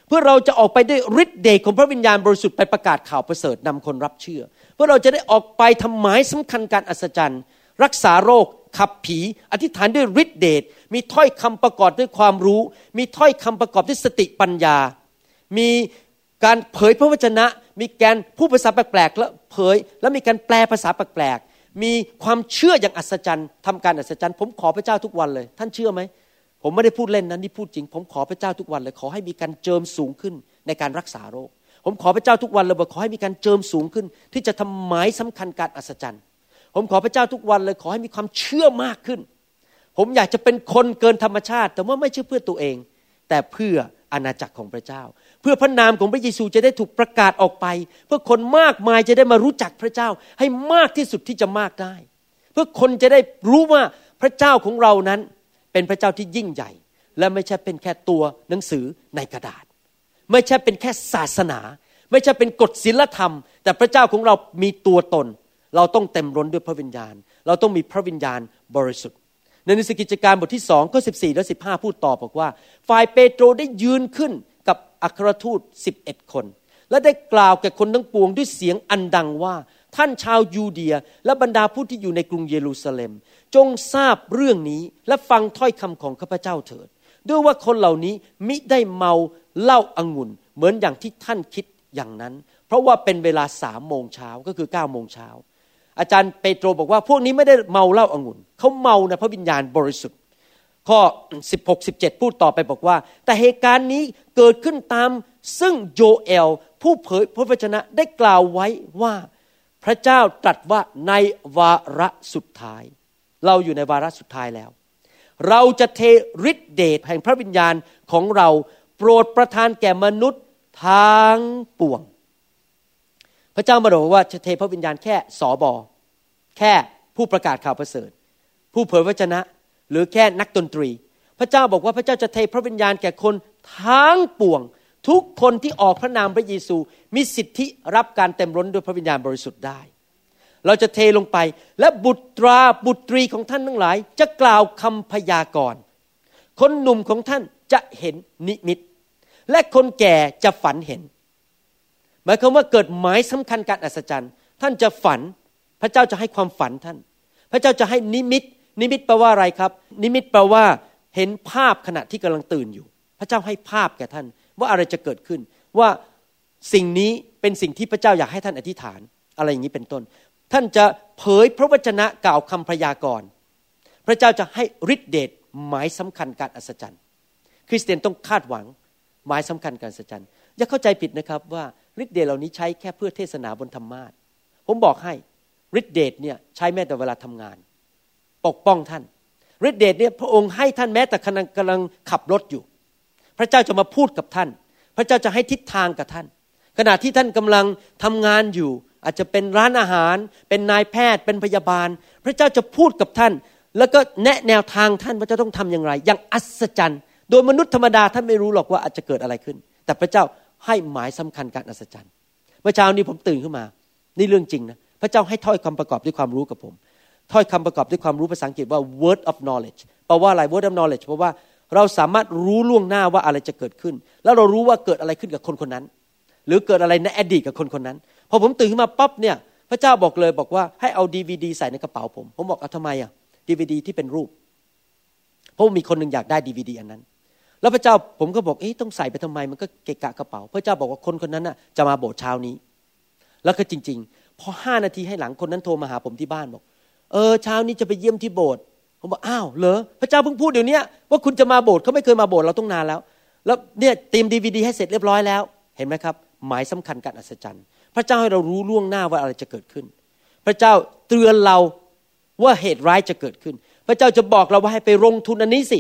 เพื่อเราจะออกไปด้วยฤทธิ์เดชของพระวิญญาณบริสุทธิ์ไปประกาศข่าวประเสริฐนำคนรับเชื่อ เพื่อเราจะได้ออกไปทำหมายสำคัญการอัศจรรย์ รักษาโรคขับผี อธิษฐานด้วยฤทธิเดชมีถ้อยคำประกอบด้วยความรู้ มีถ้อยคำประกอบด้วยสติปัญญา มีการเผยพระวจนะ มีการพูดภาษาแปลกๆแล้วเผย แล้วมีการแปลภาษาแปลกๆมีความเชื่ออย่างอัศจรรย์ทำการอัศจรรย์ ผมขอพระเจ้าทุกวันเลย ท่านเชื่อไหมผมไม่ได้พูดเล่นนะนี่พูดจริง ผมขอพระเจ้าทุกวันเลย ขอให้มีการเจิมสูงขึ้นในการรักษาโรค ผมขอพระเจ้าทุกวันเลยบอกขอให้มีการเจิมสูงขึ้น ที่จะทำหมายสำคัญการอัศจรรย์ ผมขอพระเจ้าทุกวันเลย ขอให้มีความเชื่อมากขึ้น ผมอยากจะเป็นคนเกินธรรมชาติ แต่ว่าไม่ใช่เพื่อตัวเอง แต่เพื่อ อาณาจักรของพระเจ้า เพื่อพระนามของพระเยซูจะได้ถูกประกาศออกไป เพื่อคนมากมายจะได้มารู้จักพระเจ้าให้มากที่สุดที่จะมากได้ เพื่อคนจะได้รู้ว่าพระเจ้าของเรานั้น เป็นพระเจ้าที่ยิ่งใหญ่ และไม่ใช่เป็นแค่ตัวหนังสือในกระดาษ ไม่ใช่เป็นแค่ศาสนา ไม่ใช่เป็นกฎศีลธรรม แต่พระเจ้าของเรามีตัวตน เราต้องเต็มร้นด้วยพระวิญญาณ เราต้องมีพระวิญญาณบริสุทธิ์ ในหนังสือกิจการบทที่สองข้อสิบสี่และสิบห้าพูดต่อบอกว่า ฝ่ายเปโตรได้ยืนขึ้นกับอัครทูตสิบเอ็ดคน และได้กล่าวแก่คนทั้งปวงด้วยเสียงอันดังว่าท่านชาวยูเดียและบรรดาผู้ที่อยู่ในกรุงเยรูซาเล็ม จงทราบเรื่องนี้และฟังถ้อยคำของข้าพเจ้าเถิด ด้วยว่าคนเหล่านี้มิได้เมาเหล้าอางุ่น เหมือนอย่างที่ท่านคิดอย่างนั้น เพราะว่าเป็นเวลาสามโมงเช้าก็คือเก้าโมงเช้า อาจารย์เปโตรบอกว่าพวกนี้ไม่ได้เมาเหล้าอางุ่นเขาเมาในพระวิญญาณบริสุทธิ์ ข้อ 16 17 พูดต่อไปบอกว่า แต่เหตุการณ์นี้เกิดขึ้นตามซึ่งโยเอล ผู้เผยพระวจนะได้กล่าวไว้ว่าพระเจ้าตรัสว่าในวาระสุดท้าย เราอยู่ในวาระสุดท้ายแล้ว เราจะเทฤทธิเดชแห่งพระวิญญาณของเราโปรดประทานแก่มนุษย์ทางปวง พระเจ้ามาบอกว่าจะเทพระวิญญาณแค่สอบอแค่ผู้ประกาศข่าวประเสริฐ ผู้เผยพระชนะ หรือแค่นักดนตรี พระเจ้าบอกว่าพระเจ้าจะเทพระวิญญาณแก่คนทั้งปวง ทุกคนที่ออกพระนามพระเยซู มีสิทธิรับการเต็มร้นด้วยพระวิญญาณบริสุทธิ์ได้ เราจะเทลงไปและบุตราบุตรีของท่านทั้งหลาย จะกล่าวคำพยากรณ์คนหนุ่มของท่านจะเห็นนิมิต และคนแก่จะฝันเห็น หมายความว่าเกิดหมายสำคัญการอัศจรรย์ ท่านจะฝัน พระเจ้าจะให้ความฝันท่าน พระเจ้าจะให้นิมิต นิมิตแปลว่าอะไรครับ นิมิตแปลว่าเห็นภาพขณะที่กำลังตื่นอยู่ พระเจ้าให้ภาพแก่ท่าน ว่าอะไรจะเกิดขึ้น ว่าสิ่งนี้เป็นสิ่งที่พระเจ้าอยากให้ท่านอธิษฐาน อะไรอย่างนี้เป็นต้น ท่านจะเผยพระวจนะกล่าวคำพยากรณ์พระเจ้าจะให้ฤทธิเดชหมายสำคัญการอัศจรรย์ คริสเตียนต้องคาดหวังหมายสำคัญการอัศจรรย์อย่าเข้าใจผิดนะครับว่า ฤทธิเดชเหล่านี้ใช้แค่เพื่อเทศนาบนธรรมาทผมบอกให้ฤทธิเดชเนี่ยใช้แม้แต่เวลาทำงาน ปกป้องท่านฤทธิเดชเนี่ยพระองค์ให้ท่านแม้แต่กำลังกำลังขับรถอยู่ พระเจ้าจะมาพูดกับท่าน พระเจ้าจะให้ทิศทางกับท่าน ขณะที่ท่านกำลังทำงานอยู่ อาจจะเป็นร้านอาหาร เป็นนายแพทย์เป็นพยาบาล พระเจ้าจะพูดกับท่าน แล้วก็แนะแนวทางท่านว่าจะต้องทำอย่างไร อย่างอัศจรรย์ โดยมนุษย์ธรรมดาท่านไม่รู้หรอกว่าอาจจะเกิดอะไรขึ้น แต่พระเจ้า ให้หมายสำคัญการอัศจรรย์ เมื่อเช้านี้ผมตื่นขึ้นมา นี่เรื่องจริงนะ พระเจ้าให้ถ้อยคำประกอบด้วยความรู้กับผม ถ้อยคำประกอบด้วยความรู้ภาษาอังกฤษว่า word of knowledge แปลว่าอะไร word of knowledge เพราะว่าเราสามารถรู้ล่วงหน้าว่าอะไรจะเกิดขึ้น แล้วเรารู้ว่าเกิดอะไรขึ้นกับคนคนนั้น หรือเกิดอะไรในอดีตกับคนคนนั้น พอผมตื่นขึ้นมาปั๊บเนี่ย พระเจ้าบอกเลยบอกว่าให้เอาดีวดีใส่ในกระเป๋าผม ผมบอกเอาทำไมอะดีวดีที่เป็นรูป เพราะมีคนหนึ่งอยากได้ดีวดีอันนั้น แล้วพระเจ้าผมก็บอกเอ๊ะต้องใส่ไปทำไมมันก็เกะกะกระเป๋า พระเจ้าบอกว่าคนคนนั้นน่ะจะมาโบสถ์เช้านี้ แล้วก็จริง ๆ พอห้านาทีให้หลังคนนั้นโทรมาหาผมที่บ้านบอก เออเช้านี้จะไปเยี่ยมที่โบสถ์ผมบอกอ้าวเหรอพระเจ้าเพิ่งพูดเดี๋ยวนี้ว่าคุณจะมาโบสถ์เขาไม่เคยมาโบสถ์เราต้องนานแล้ว แล้วเนี่ยเตรียมดีวดีให้เสร็จเรียบร้อยแล้วเห็นไหมครับ หมายสำคัญการอัศจรรย์ พระเจ้าให้เรารู้ล่วงหน้าว่าอะไรจะเกิดขึ้น พระเจ้าเตือนเราว่าเหตุร้ายจะเกิดขึ้น พระเจ้าจะบอกเราว่าให้ไปลงทุนอันนี้สิ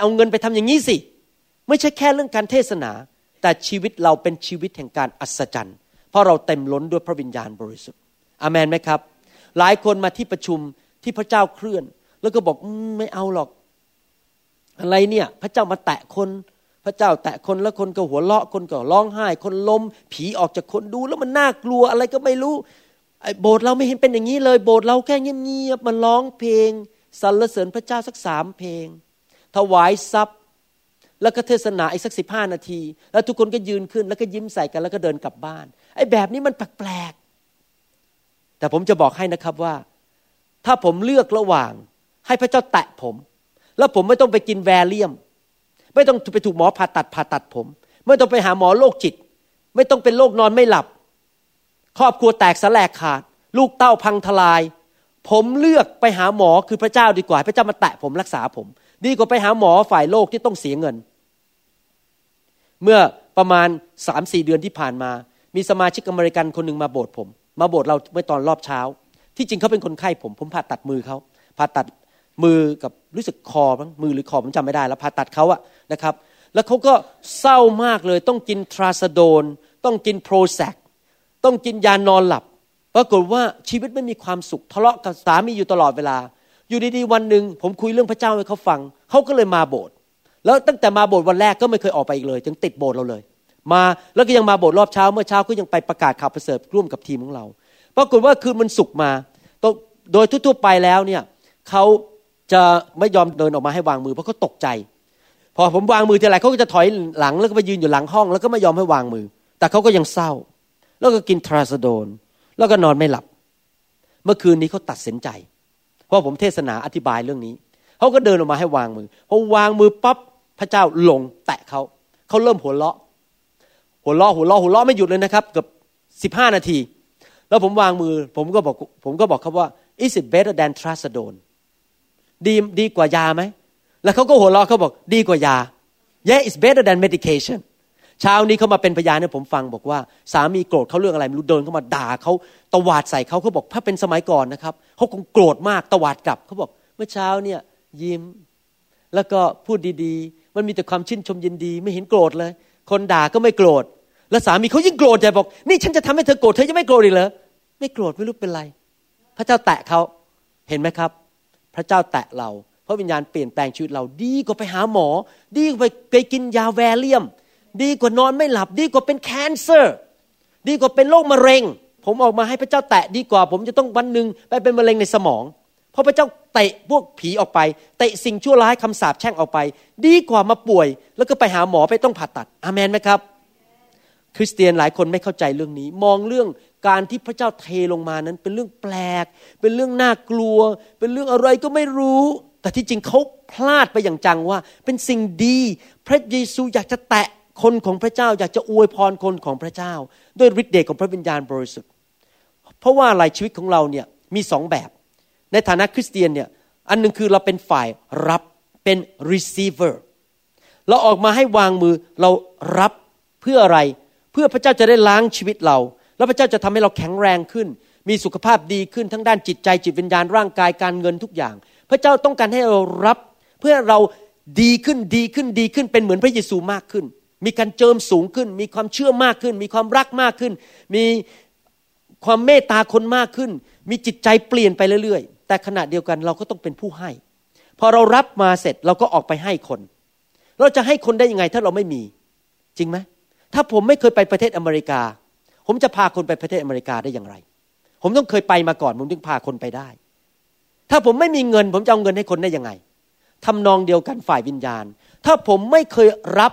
เอาเงินไปทำอย่างนี้สิ ไม่ใช่แค่เรื่องการเทศนา แต่ชีวิตเราเป็นชีวิตแห่งการอัศจรรย์ เพราะเราเต็มล้นด้วยพระวิญญาณบริสุทธิ์อามนไหมครับ หลายคนมาที่ประชุมที่พระเจ้าเคลื่อน แล้วก็บอกอไม่เอาหรอก อะไรเนี่ย พระเจ้ามาแตะคน พระเจ้าแตะคนแล้วคนก็หัวเราะคนก็ร้องไห้ คนล้ม ผีออกจากคนดูแล้วมันน่ากลัวอะไรก็ไม่รู้ไอ้โบสถ์เราไม่เห็นเป็นอย่างนี้เลย โบสถ์เราแค่เงียบๆมันร้องเพลงสรรเสริญพระเจ้าสักสามเพลง ถวายทรัพย์ แล้วก็เทศนาอีกสักสิบห้านาที แล้วทุกคนก็ยืนขึ้น แล้วก็ยิ้มใส่กันแล้วก็เดินกลับบ้าน ไอ้แบบนี้มันแปลกๆแต่ผมจะบอกให้นะครับว่า ถ้าผมเลือกระหว่าง ให้พระเจ้าแตะผม แล้วผมไม่ต้องไปกินแวเลียม ไม่ต้องไปถูกหมอผ่าตัดผ่าตัดผม ไม่ต้องไปหาหมอโรคจิต ไม่ต้องเป็นโรคนอนไม่หลับ ครอบครัวแตกสลายขาด ลูกเต้าพังทลายผมเลือกไปหาหมอคือพระเจ้าดีกว่า พระเจ้ามาแตะผมรักษาผม ดีกว่าไปหาหมอฝ่ายโลกที่ต้องเสียเงิน เมื่อประมาณสามสี่เดือนที่ผ่านมา มีสมาชิกอเมริกันคนหนึ่งมาโบสถ์ผม มาโบสถ์เราเมื่อตอนรอบเช้า ที่จริงเขาเป็นคนไข้ผม ผมผ่าตัดมือเขาผ่าตัดมือกับรู้สึกคอบ้งมือหรือคอผมจำไม่ได้แล้วผ่าตัดเขาอะนะครับ แล้วเขาก็เศร้ามากเลย ต้องกินทราซาโดน ต้องกินโปรแซกต้องกินยานอนหลับปรากฏว่าชีวิตไม่มีความสุขทะเลาะกับสามีอยู่ตลอดเวลา อยู่ดีๆวันหนึ่งผมคุยเรื่องพระเจ้าให้เขาฟัง เขาก็เลยมาโบสถ์แล้วตั้งแต่มาโบสถ์วันแรกก็ไม่เคยออกไปอีกเลยจึงติดโบสถ์เราเลย มาแล้วก็ยังมาโบสถ์รอบเช้าเมื่อเช้าก็ยังไปประกาศข่าวประเสริฐร่วมกับทีมของเราปรากฏว่าคืนมันสุกมาโดยทั่วๆไปแล้วเนี่ยเขาจะไม่ยอมเดินออกมาให้วางมือเพราะเขาตกใจ พอผมวางมือทีไรเขาก็จะถอยหลังแล้วก็ไปยืนอยู่หลังห้อง แล้วก็ไม่ยอมให้วางมือ แต่เขาก็ยังเศร้า แล้วก็กินทราซาโดน แล้วก็นอนไม่หลับ เมื่อคืนนี้เขาตัดสินใจ เพราะผมเทศนาอธิบายเรื่องนี้เขาก็เดินออกมาให้วางมือพอวางมือปั๊บพระเจ้าลงแตะเขาเขาเริ่มหัวเราะ หัวเราะหัวเราะหัวเราะไม่หยุดเลยนะครับเกือบสิบห้านาที แล้วผมวางมือ ผมก็บอกผมก็บอกเขาว่า is it better than trazodone ดีดีกว่ายาไหม แล้วเขาก็หัวเราะเขาบอกดีกว่ายา yeah it's better than medication เช้านี้เขามาเป็นพยานให้ผมฟังบอกว่า สามีโกรธเขาเรื่องอะไรไม่รู้เดินเข้ามาด่าเขาตวาดใส่เขาเขาบอกถ้าเป็นสมัยก่อนนะครับเขาคงโกรธมากตวาดกลับเขาบอกเมื่อเช้าเนี่ยยิ้ม แล้วก็พูดดีๆ มันมีแต่ความชื่นชมยินดี ไม่เห็นโกรธเลย คนด่าก็ไม่โกรธ แล้วสามีเขายิ่งโกรธใหญ่บอก นี่ฉันจะทำให้เธอโกรธเธอจะไม่โกรธอีกเหรอไม่โกรธไม่รู้เป็นไร พระเจ้าแตะเขาเห็นไหมครับ พระเจ้าแตะเราพระวิญญาณเปลี่ยนแปลงชีวิตเราดีกว่าไปหาหมอ ดีกว่าไปกินยาแวเลียม ดีกว่านอนไม่หลับ ดีกว่าเป็นแคนเซอร์ ดีกว่าเป็นโรคมะเร็ง ผมออกมาให้พระเจ้าแตะดีกว่า ผมจะต้องวันหนึ่งไปเป็นมะเร็งในสมอง เพราะพระเจ้าเตะพวกผีออกไปเตะสิ่งชั่วร้ายคำสาปแช่งออกไป ดีกว่ามาป่วย แล้วก็ไปหาหมอไปต้องผ่าตัดอามันไหมครับ คริสเตียนหลายคนไม่เข้าใจเรื่องนี้ มองเรื่องการที่พระเจ้าเทลงมานั้น เป็นเรื่องแปลก เป็นเรื่องน่ากลัว เป็นเรื่องอะไรก็ไม่รู้ แต่ที่จริงเขาพลาดไปอย่างจังว่า เป็นสิ่งดี พระเยซูอยากจะแตะ คนของพระเจ้าอยากจะอวยพรคนของพระเจ้า ด้วยฤทธิ์เดชของพระวิญญาณบริสุทธิ์ เพราะว่าอะไรชีวิตของเราเนี่ยมีสองแบบ ในฐานะคริสเตียนเนี่ยอันหนึ่งคือเราเป็นฝ่ายรับเป็น receiver เราออกมาให้วางมือเรารับเพื่ออะไร เพื่อพระเจ้าจะได้ล้างชีวิตเรา แล้วพระเจ้าจะทำให้เราแข็งแรงขึ้น มีสุขภาพดีขึ้นทั้งด้านจิตใจจิตวิญญาณร่างกายการเงินทุกอย่าง พระเจ้าต้องการให้เรารับเพื่อเราดีขึ้นดีขึ้นดีขึ้นเป็นเหมือนพระเยซูมากขึ้น มีการเจิมสูงขึ้น มีความเชื่อมากขึ้น มีความรักมากขึ้น มีความเมตตาคนมากขึ้น มีจิตใจเปลี่ยนไปเรื่อยๆ แต่ขณะเดียวกันเราก็ต้องเป็นผู้ให้ พอเรารับมาเสร็จเราก็ออกไปให้คน เราจะให้คนได้ยังไงถ้าเราไม่มี จริงไหมถ้าผมไม่เคยไปประเทศอเมริกา ผมจะพาคนไปประเทศอเมริกาได้อย่างไร ผมต้องเคยไปมาก่อน ผมถึงพาคนไปได้ ถ้าผมไม่มีเงิน ผมจะเอาเงินให้คนได้ยังไงทำนองเดียวกันฝ่ายวิญญาณ ถ้าผมไม่เคยรับ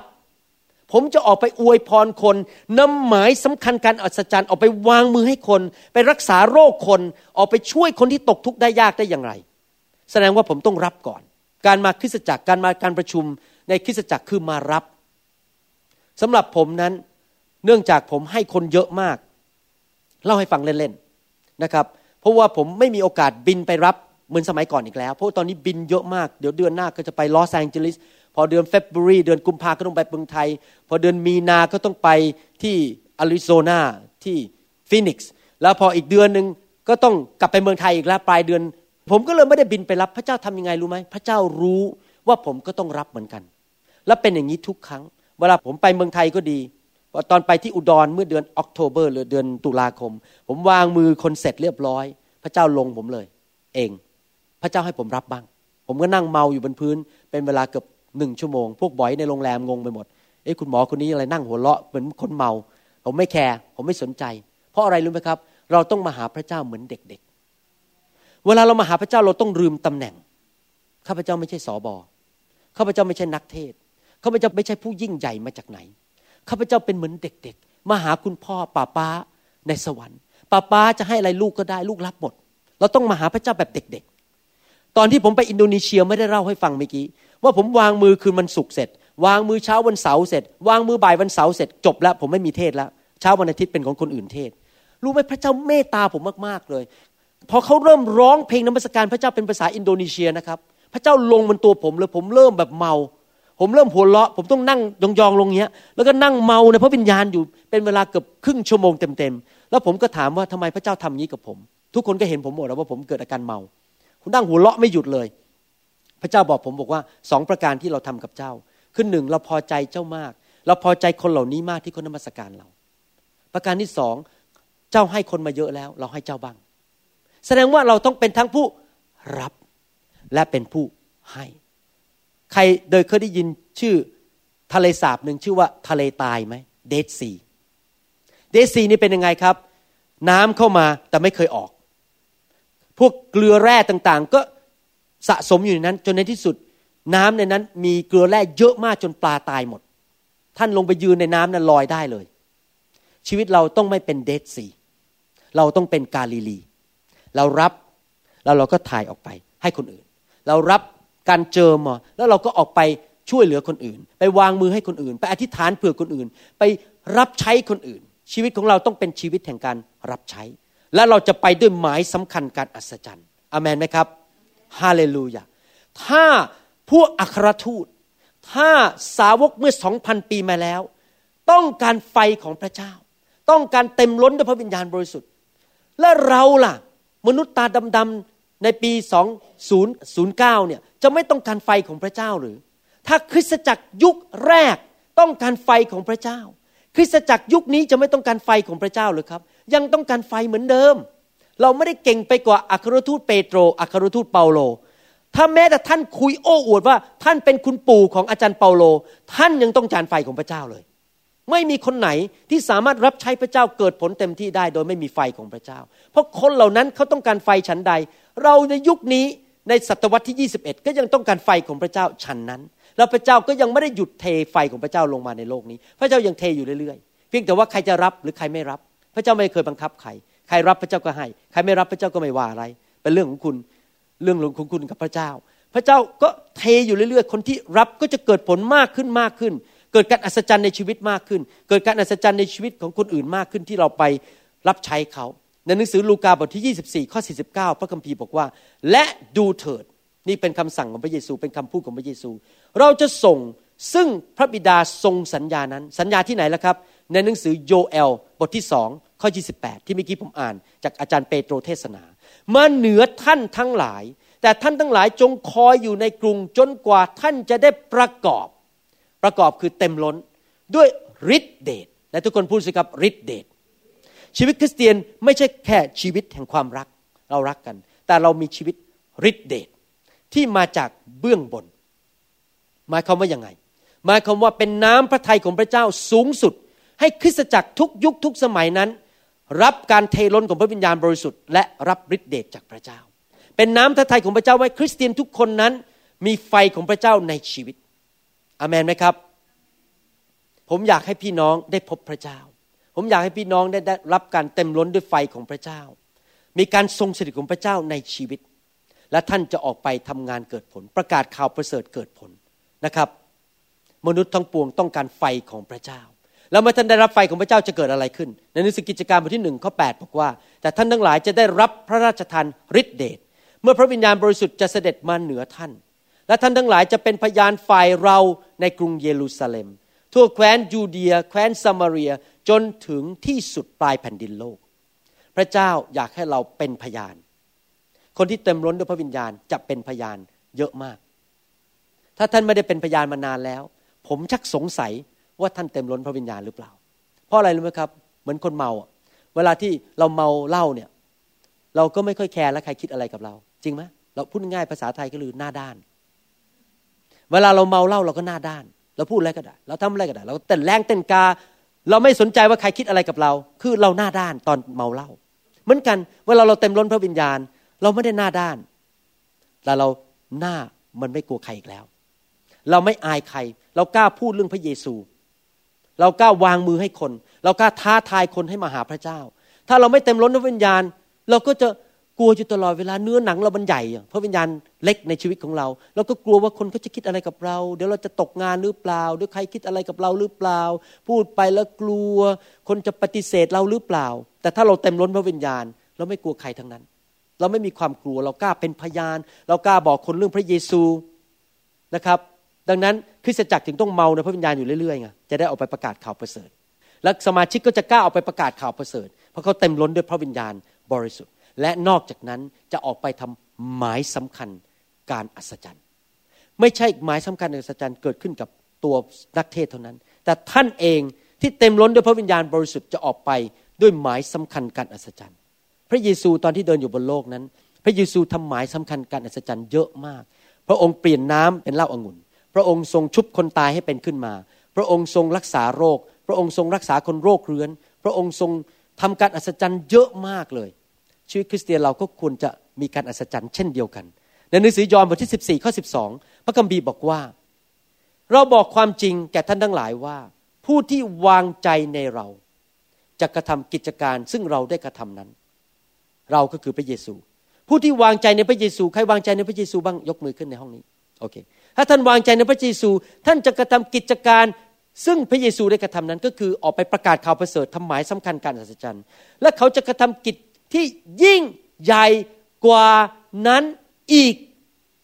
ผมจะออกไปอวยพรคนนำหมายสำคัญการอัศจรรย์ออกไปวางมือให้คน ไปรักษาโรคคน ออกไปช่วยคนที่ตกทุกข์ได้ยากได้อย่างไร แสดงว่าผมต้องรับก่อน การมาคริสตจักรการมาการประชุมในคริสตจักรคือมารับสำหรับผมนั้นเนื่องจากผมให้คนเยอะมาก เล่าให้ฟังเล่นๆนะครับ เพราะว่าผมไม่มีโอกาสบินไปรับเหมือนสมัยก่อนอีกแล้ว เพราะตอนนี้บินเยอะมาก เดี๋ยวเดือนหน้าก็จะไปลอสแองเจลิส พอเดือนเฟบรีเดือนกุมภาก็ต้องไปเมืองไทย พอเดือนมีนาก็ต้องไปที่อาริโซนาที่ฟินิกซ์แล้วพออีกเดือนหนึ่งก็ต้องกลับไปเมืองไทยอีกแล้วปลายเดือน ผมก็เลยไม่ได้บินไปรับพระเจ้าทำยังไงรู้ไหมพระเจ้ารู้ว่าผมก็ต้องรับเหมือนกัน และเป็นอย่างนี้ทุกครั้ง เวลาผมไปเมืองไทยก็ดีตอนไปที่อุดรเมื่อเดือนออกโทเบอร์หรือเดือนตุลาคม ผมวางมือคนเสร็จเรียบร้อย พระเจ้าลงผมเลย เอง พระเจ้าให้ผมรับบ้าง ผมก็นั่งเมาอยู่บนพื้น เป็นเวลาเกือบ หนึ่งชั่วโมง พวกบอยในโรงแรมงงไปหมดเอ้คุณหมอคนนี้อะไรนั่งหัวเราะเหมือนคนเมา ผมไม่แคร์ผมไม่สนใจ เพราะอะไรรู้ไหมครับ เราต้องมาหาพระเจ้าเหมือนเด็ก ๆ เวลาเรามาหาพระเจ้าเราต้องลืมตำแหน่งข้าพเจ้าไม่ใช่สอบอข้าพเจ้าไม่ใช่นักเทศข้าพเจ้าไม่ใช่ผู้ยิ่งใหญ่มาจากไหนข้าพเจ้าเป็นเหมือนเด็ก ๆ มาหาคุณพ่อป้าป้าในสวรรค์ป้าป้าจะให้อะไรลูกก็ได้ลูกรับหมด เราต้องมาหาพระเจ้าแบบเด็กๆ ตอนที่ผมไปอินโดนีเซียไม่ได้เล่าให้ฟังเมื่อกี้ ว่าผมวางมือคืนวันศุกร์เสร็จ วางมือเช้าวันเสาร์เสร็จ วางมือบ่ายวันเสาร์เสร็จจบแล้วผมไม่มีเทศแล้วเช้าวันอาทิตย์เป็นของคนอื่นเทศ รู้ไหมพระเจ้าเมตตาผมมากๆเลย พอเขาเริ่มร้องเพลงนมัสการพระเจ้าเป็นภาษาอินโดนีเซียนะครับพระเจ้าลงบนตัวผมเลยผมเริ่มแบบเมา ผมเริ่มหัวเราะ ผมต้องนั่งยองๆลงเงี้ย แล้วก็นั่งเมาในพระวิญญาณอยู่เป็นเวลาเกือบครึ่งชั่วโมงเต็มๆแล้วผมก็ถามว่าทำไมพระเจ้าทำงี้กับผม ทุกคนก็เห็นผมหมดแล้วว่าผมเกิดอาการเมา ผมนั่งหัวเราะไม่หยุดเลย พระเจ้าบอกผมบอกว่าสองประการที่เราทำกับเจ้า คือหนึ่งเราพอใจเจ้ามาก เราพอใจคนเหล่านี้มากที่คนนมัสการเรา ประการที่สองเจ้าให้คนมาเยอะแล้ว เราให้เจ้าบ้าง แสดงว่าเราต้องเป็นทั้งผู้รับและเป็นผู้ให้ ใครเดยเคยได้ยินชื่อทะเลสาบหนึ่งชื่อว่าทะเลตายไหมเดซีเดซีนี่เป็นยังไงครับ น้ำเข้ามาแต่ไม่เคยออก พวกเกลือแร่ต่างๆ ก็สะสมอยู่ในนั้น จนในที่สุด น้ำในนั้น มีเกลือแร่เยอะมากจนปลาตายหมด ท่านลงไปยืนในน้ำนั้นลอยได้เลย ชีวิตเราต้องไม่เป็นเดดซีเราต้องเป็นกาลิลี เรารับแล้วเราก็ถ่ายออกไปให้คนอื่น เรารับการเจอมาแล้วเราก็ออกไปช่วยเหลือคนอื่น ไปวางมือให้คนอื่น ไปอธิษฐานเผื่อคนอื่น ไปรับใช้คนอื่น ชีวิตของเราต้องเป็นชีวิตแห่งการรับใช้ และเราจะไปด้วยหมายสำคัญการอัศจรรย์อเมนไหมครับฮาเลลูยาถ้าพวกอัครทูต ถ้าสาวกเมื่อสองพันปีมาแล้ว ต้องการไฟของพระเจ้า ต้องการเต็มล้นด้วยพระวิญญาณบริสุทธิ์ และเราล่ะ มนุษย์ตาดำๆในปี 2009 เนี่ยจะไม่ต้องการไฟของพระเจ้าหรือ ถ้าคริสตจักรยุคแรกต้องการไฟของพระเจ้า คริสตจักรยุคนี้จะไม่ต้องการไฟของพระเจ้าหรือครับ ยังต้องการไฟเหมือนเดิม เราไม่ได้เก่งไปกว่าอัครทูตเปโตรอัครทูตเปาโล ถ้าแม้แต่ท่านคุยโอ้อวดว่า ท่านเป็นคุณปู่ของอาจารย์เปาโล ท่านยังต้องจานไฟของพระเจ้าเลย ไม่มีคนไหนที่สามารถรับใช้พระเจ้าเกิดผลเต็มที่ได้ โดยไม่มีไฟของพระเจ้า เพราะคนเหล่านั้นเขาต้องการไฟฉันใด เราในยุคนี้ในศตวรรษที่ 21 ก็ยังต้องการไฟของพระเจ้าฉันนั้น แล้วพระเจ้าก็ยังไม่ได้หยุดเทไฟของพระเจ้าลงมาในโลกนี้ พระเจ้ายังเทอยู่เรื่อยๆ เพียงแต่ว่าใครจะรับหรือใครไม่รับ พระเจ้าไม่เคยบังคับใคร ใครรับพระเจ้าก็ให้ ใครไม่รับพระเจ้าก็ไม่ว่าอะไร เป็นเรื่องของคุณ เรื่องของคุณกับพระเจ้า พระเจ้าก็เทอยู่เรื่อยๆ คนที่รับก็จะเกิดผลมากขึ้นมากขึ้น เกิดการอัศจรรย์ในชีวิตมากขึ้น เกิดการอัศจรรย์ในชีวิตของคนอื่นมากขึ้นที่เราไปรับใช้เขา ในหนังสือลูกาบทที่ 24 ข้อ 49 พระคัมภีร์บอกว่า และดูเถิด นี่เป็นคำสั่งของพระเยซู เป็นคำพูดของพระเยซู เราจะส่งซึ่งพระบิดาทรงสัญญานั้น สัญญาที่ไหนล่ะครับ ในหนังสือโยเอล บทที่สองข้อ 28 ที่เมื่อกี้ผมอ่าน จากอาจารย์เปโตรเทศนา มาเหนือท่านทั้งหลาย แต่ท่านทั้งหลายจงคอยอยู่ในกรุงจนกว่าท่านจะได้ประกอบ ประกอบคือเต็มล้นด้วยฤทธิเดชและทุกคนพูดสิครับฤทธิเดชชีวิตคริสเตียนไม่ใช่แค่ชีวิตแห่งความรัก เรารักกัน แต่เรามีชีวิตฤทธิเดชที่มาจากเบื้องบน หมายความว่ายังไง หมายความว่าเป็นน้ำพระทัยของพระเจ้าสูงสุด ให้คริสตจักรทุกยุคทุกสมัยนั้น รับการเทล้นของพระวิญญาณบริสุทธิ์และรับฤทธิเดชจากพระเจ้า เป็นน้ำพระทัยของพระเจ้าไว้คริสเตียนทุกคนนั้น มีไฟของพระเจ้าในชีวิตอเมนไหมครับ ผมอยากให้พี่น้องได้พบพระเจ้า ผมอยากให้พี่น้องได้ได้รับการเต็มล้นด้วยไฟของพระเจ้า มีการทรงสถิตของพระเจ้าในชีวิต และท่านจะออกไปทำงานเกิดผล ประกาศข่าวประเสริฐเกิดผล นะครับ มนุษย์ทั้งปวงต้องการไฟของพระเจ้า แล้วเมื่อท่านได้รับไฟของพระเจ้าจะเกิดอะไรขึ้น ในหนังสือกิจการบทที่หนึ่งข้อแปดบอกว่า แต่ท่านทั้งหลายจะได้รับพระราชทานฤทธิเดชเมื่อพระวิญญาณบริสุทธิ์จะเสด็จมาเหนือท่าน และท่านทั้งหลายจะเป็นพยานฝ่ายเราในกรุงเยรูซาเล็ม ทั่วแคว้นยูเดีย แคว้นซามารียจนถึงที่สุดปลายแผ่นดินโลก พระเจ้าอยากให้เราเป็นพยาน คนที่เต็มล้นด้วยพระวิญญาณจะเป็นพยานเยอะมาก ถ้าท่านไม่ได้เป็นพยานมานานแล้ว ผมชักสงสัยว่าท่านเต็มล้นพระวิญญาณหรือเปล่า เพราะอะไรรู้ไหมครับ เหมือนคนเมา เวลาที่เราเมาเหล้าเนี่ย เราก็ไม่ค่อยแคร์แล้วใครคิดอะไรกับเรา จริงไหมเราพูดง่ายภาษาไทยก็คือหน้าด้าน เวลาเราเมาเหล้าเราก็หน้าด้าน เราพูดอะไรก็ได้ เราทำอะไรก็ได้ เราเต้นแรงเต้นกา เราไม่สนใจว่าใครคิดอะไรกับเรา คือเราหน้าด้านตอนเมาเหล้า เหมือนกันเวลาเราเต็มล้นพระวิญญาณ เราไม่ได้หน้าด้าน แต่เราหน้ามันไม่กลัวใครอีกแล้ว เราไม่อายใคร เรากล้าพูดเรื่องพระเยซู เรากล้าวางมือให้คน เรากล้าท้าทายคนให้มาหาพระเจ้า ถ้าเราไม่เต็มล้นพระวิญญาณ เราก็จะกลัวอยู่ตลอดเวลาเนื้อหนังเรามันใหญ่พราะวิญญาณเล็กในชีวิตของเรา เราก็กลัวว่าคนเขาจะคิดอะไรกับเรา เดี๋ยวเราจะตกงานหรือเปล่าหรือใครคิดอะไรกับเราหรือเปล่า พูดไปแล้วกลัว คนจะปฏิเสธเราหรือเปล่า แต่ถ้าเราเต็มล้นพระวิญญาณ เราไม่กลัวใครทั้งนั้น เราไม่มีความกลัว เรากล้าเป็นพยาน เรากล้าบอกคนเรื่องพระเยซูนะครับ ดังนั้นคริสตจักรถึงต้องเมาในพระวิญญาณอยู่เรื่อยๆไงจะได้ออกไปประกาศข่าวประเสริฐ และสมาชิกก็จะกล้าออกไปประกาศข่าวประเสริฐ เพราะเขาเต็มล้นด้วยพระวิญญาณบริสุทธิ์ และนอกจากนั้นจะออกไปทำหมายสำคัญการอัศจรรย์ ไม่ใช่หมายสำคัญการอัศจรรย์เกิดขึ้นกับตัวนักเทศเท่านั้น แต่ท่านเองที่เต็มล้นด้วยพระวิญญาณบริสุทธิ์จะออกไปด้วยหมายสำคัญการอัศจรรย์ พระเยซูตอนที่เดินอยู่บนโลกนั้น พระเยซูทำหมายสำคัญการอัศจรรย์เยอะมาก พระองค์เปลี่ยนน้ำเป็นเหล้าองุ่น ระองค์ทรงชุบคนตายให้เป็นขึ้นมา พระองค์ทรงรักษาโรค พระองค์ทรงรักษาคนโรคเรื้อน พระองค์ทรงทำการอัศจรรย์เยอะมากเลย ชีวิตคริสเตียนเราก็ควรจะมีการอัศจรรย์เช่นเดียวกัน ในหนังสือยอห์นบทที่ 14ข้อ12 พระคัมภีร์บอกว่า เราบอกความจริงแก่ท่านทั้งหลายว่า ผู้ที่วางใจในเรา จะกระทำกิจการซึ่งเราได้กระทำนั้น เราก็คือพระเยซู ผู้ที่วางใจในพระเยซูใครวางใจในพระเยซูบ้างยกมือขึ้นในห้องนี้ โอเคถ้าท่านวางใจในพระเยซู ท่านจะกระทำกิจการ ซึ่งพระเยซูได้กระทำนั้นก็คือออกไปประกาศข่าวประเสริฐทำหมายสำคัญการอัศจรรย์ และเขาจะกระทำกิจที่ยิ่งใหญ่กว่านั้นอีก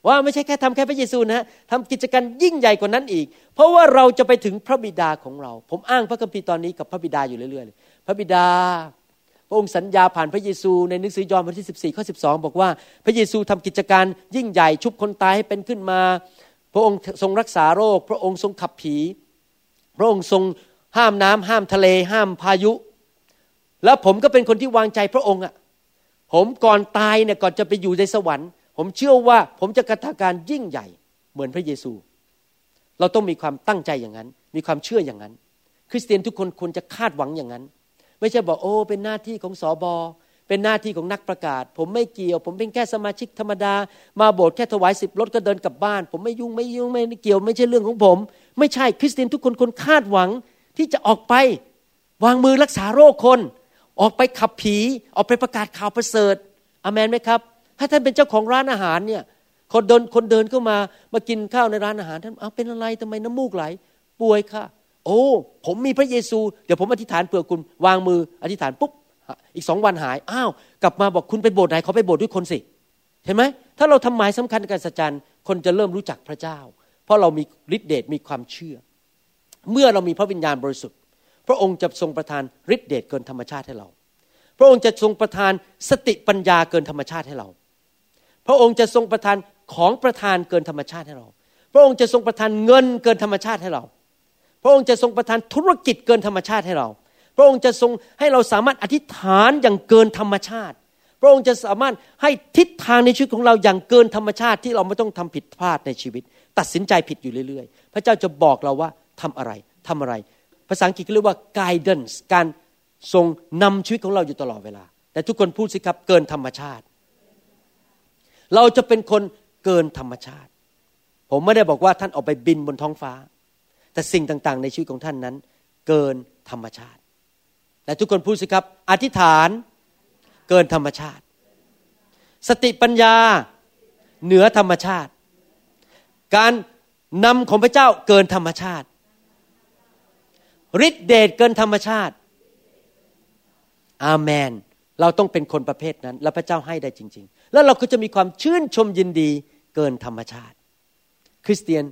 ว่าไม่ใช่แค่ทำแค่พระเยซูนะทำกิจการยิ่งใหญ่กว่านั้นอีก เพราะว่าเราจะไปถึงพระบิดาของเรา ผมอ้างพระคัมภีร์ตอนนี้กับพระบิดาอยู่เรื่อยๆพระบิดา ระองค์สัญญาผ่านพระเยซูในหนังสือยอห์นบทที่ 14 ข้อ 12 บอกว่า พระเยซูทำกิจการยิ่งใหญ่ชุบคนตายให้เป็นขึ้นมา พระองค์ทรงรักษาโรค พระองค์ทรงขับผี พระองค์ทรงห้ามน้ำห้ามทะเล ห้ามพายุ แล้วผมก็เป็นคนที่วางใจพระองค์อะผมก่อนตายเนี่ยก่อนจะไปอยู่ในสวรรค์ ผมเชื่อว่าผมจะกระทำการยิ่งใหญ่เหมือนพระเยซู เราต้องมีความตั้งใจอย่างนั้น มีความเชื่ออย่างนั้น คริสเตียนทุกคนควรจะคาดหวังอย่างนั้น ไม่ใช่บอกโอ้เป็นหน้าที่ของสอบอเป็นหน้าที่ของนักประกาศ ผมไม่เกี่ยว ผมเป็นแค่สมาชิกธรรมดา มาโบสถ์แค่ถวายสิบรถก็เดินกลับบ้าน ผมไม่ยุ่งไม่ยุ่งไม่เกี่ยวไม่ใช่เรื่องของผม ไม่ใช่คริสเตียนทุกคนควรคาดหวังที่จะออกไปวางมือรักษาโรคคน ออกไปขับผีออกไปประกาศข่าวประเสริฐอเมนไหมครับ ถ้าท่านเป็นเจ้าของร้านอาหารเนี่ยคนเดินคนเดินเข้ามามากินข้าวในร้านอาหารท่านเอาเป็นอะไรทำไมน้ำมูกไหล ป่วยค่ะ โอ้ ผมมีพระเยซู เดี๋ยวผมอธิษฐานเผื่อคุณวางมืออธิษฐานปุ๊บอีกสองวันหายอ้าวกลับมาบอกคุณไปโบสถ์ไหนเขาไปโบสถ์ด้วยคนสิเห็นไหมถ้าเราทำหมายสำคัญการสัจจันคนจะเริ่มรู้จักพระเจ้า เพราะเรามีฤทธิเดชมีความเชื่อ เมื่อเรามีพระวิญญาณบริสุทธิ์ พระองค์จะทรงประทานฤทธิเดชเกินธรรมชาติให้เรา พระองค์จะทรงประทานสติปัญญาเกินธรรมชาติให้เรา พระองค์จะทรงประทานของประทานเกินธรรมชาติให้เรา พระองค์จะทรงประทานเงินเกินธรรมชาติให้เรา พระองค์จะทรงประทานธุรกิจเกินธรรมชาติให้เรา พระองค์จะทรงให้เราสามารถอธิษฐานอย่างเกินธรรมชาติ พระองค์จะสามารถให้ทิศทางในชีวิตของเราอย่างเกินธรรมชาติที่เราไม่ต้องทำผิดพลาดในชีวิต ตัดสินใจผิดอยู่เรื่อยๆ พระเจ้าจะบอกเราว่าทำอะไรทำอะไร ภาษาอังกฤษเรียกว่า guidance การทรงนำชีวิตของเราอยู่ตลอดเวลา แต่ทุกคนพูดสิครับเกินธรรมชาติ เราจะเป็นคนเกินธรรมชาติ ผมไม่ได้บอกว่าท่านออกไปบินบนท้องฟ้า แต่สิ่งต่างๆ ในชีวิตของท่านนั้น เกินธรรมชาติแต่ทุกคนพูดสิครับ อธิษฐานเกินธรรมชาติ สติปัญญาเหนือธรรมชาติ การนำของพระเจ้าเกินธรรมชาติฤทธิเดชเกินธรรมชาติ อาเมน เราต้องเป็นคนประเภทนั้น แล้วพระเจ้าให้ได้จริง ๆ แล้วเราก็จะมีความชื่นชมยินดีเกินธรรมชาติ คริสเตียน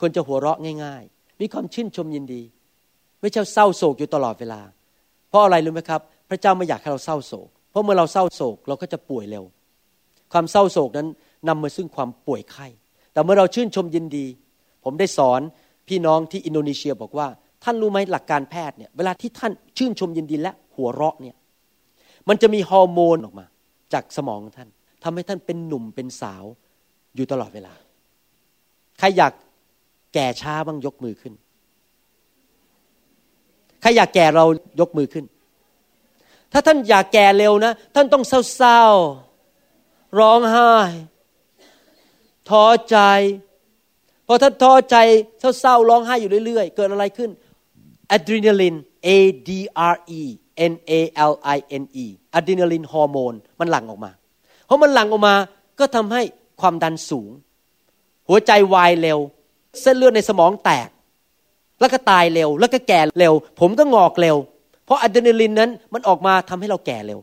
ควรจะหัวเราะง่าย ๆ มีความชื่นชมยินดี ไม่ใช่เศร้าโศกอยู่ตลอดเวลา เพราะอะไรรู้ไหมครับ พระเจ้าไม่อยากให้เราเศร้าโศก เพราะเมื่อเราเศร้าโศกเราก็จะป่วยเร็ว ความเศร้าโศกนั้นนำมาซึ่งความป่วยไข้ แต่เมื่อเราชื่นชมยินดี ผมได้สอนพี่น้องที่อินโดนีเซียบอกว่า ท่านรู้ไหมหลักการแพทย์เนี่ยเวลาที่ท่านชื่นชมยินดีและหัวเราะเนี่ยมันจะมีฮอร์โมนออกมา จากสมองท่านทำให้ท่านเป็นหนุ่มเป็นสาวอยู่ตลอดเวลา ใครอยาก แก่ช้าบ้างยกมือขึ้น ใครอยากแก่เรายกมือขึ้น ถ้าท่านอยากแก่เร็วนะ ท่านต้องเศร้าๆ ร้องไห้ท้อใจ พอท่านท้อใจเศร้าๆร้องไห้อยู่เรื่อยๆ เกิดอะไรขึ้นอะดรีนาลิน A D R E N A L I N E อะดรีนาลินฮอร์โมนมันหลั่งออกมาเพราะมันหลั่งออกมาก็ทำให้ความดันสูง หัวใจวายเร็ว เส้นเลือดในสมองแตก แล้วก็ตายเร็ว แล้วก็แก่เร็ว ผมก็หงอกเร็ว เพราะอะดรีนาลินนั้นมันออกมาทำให้เราแก่เร็ว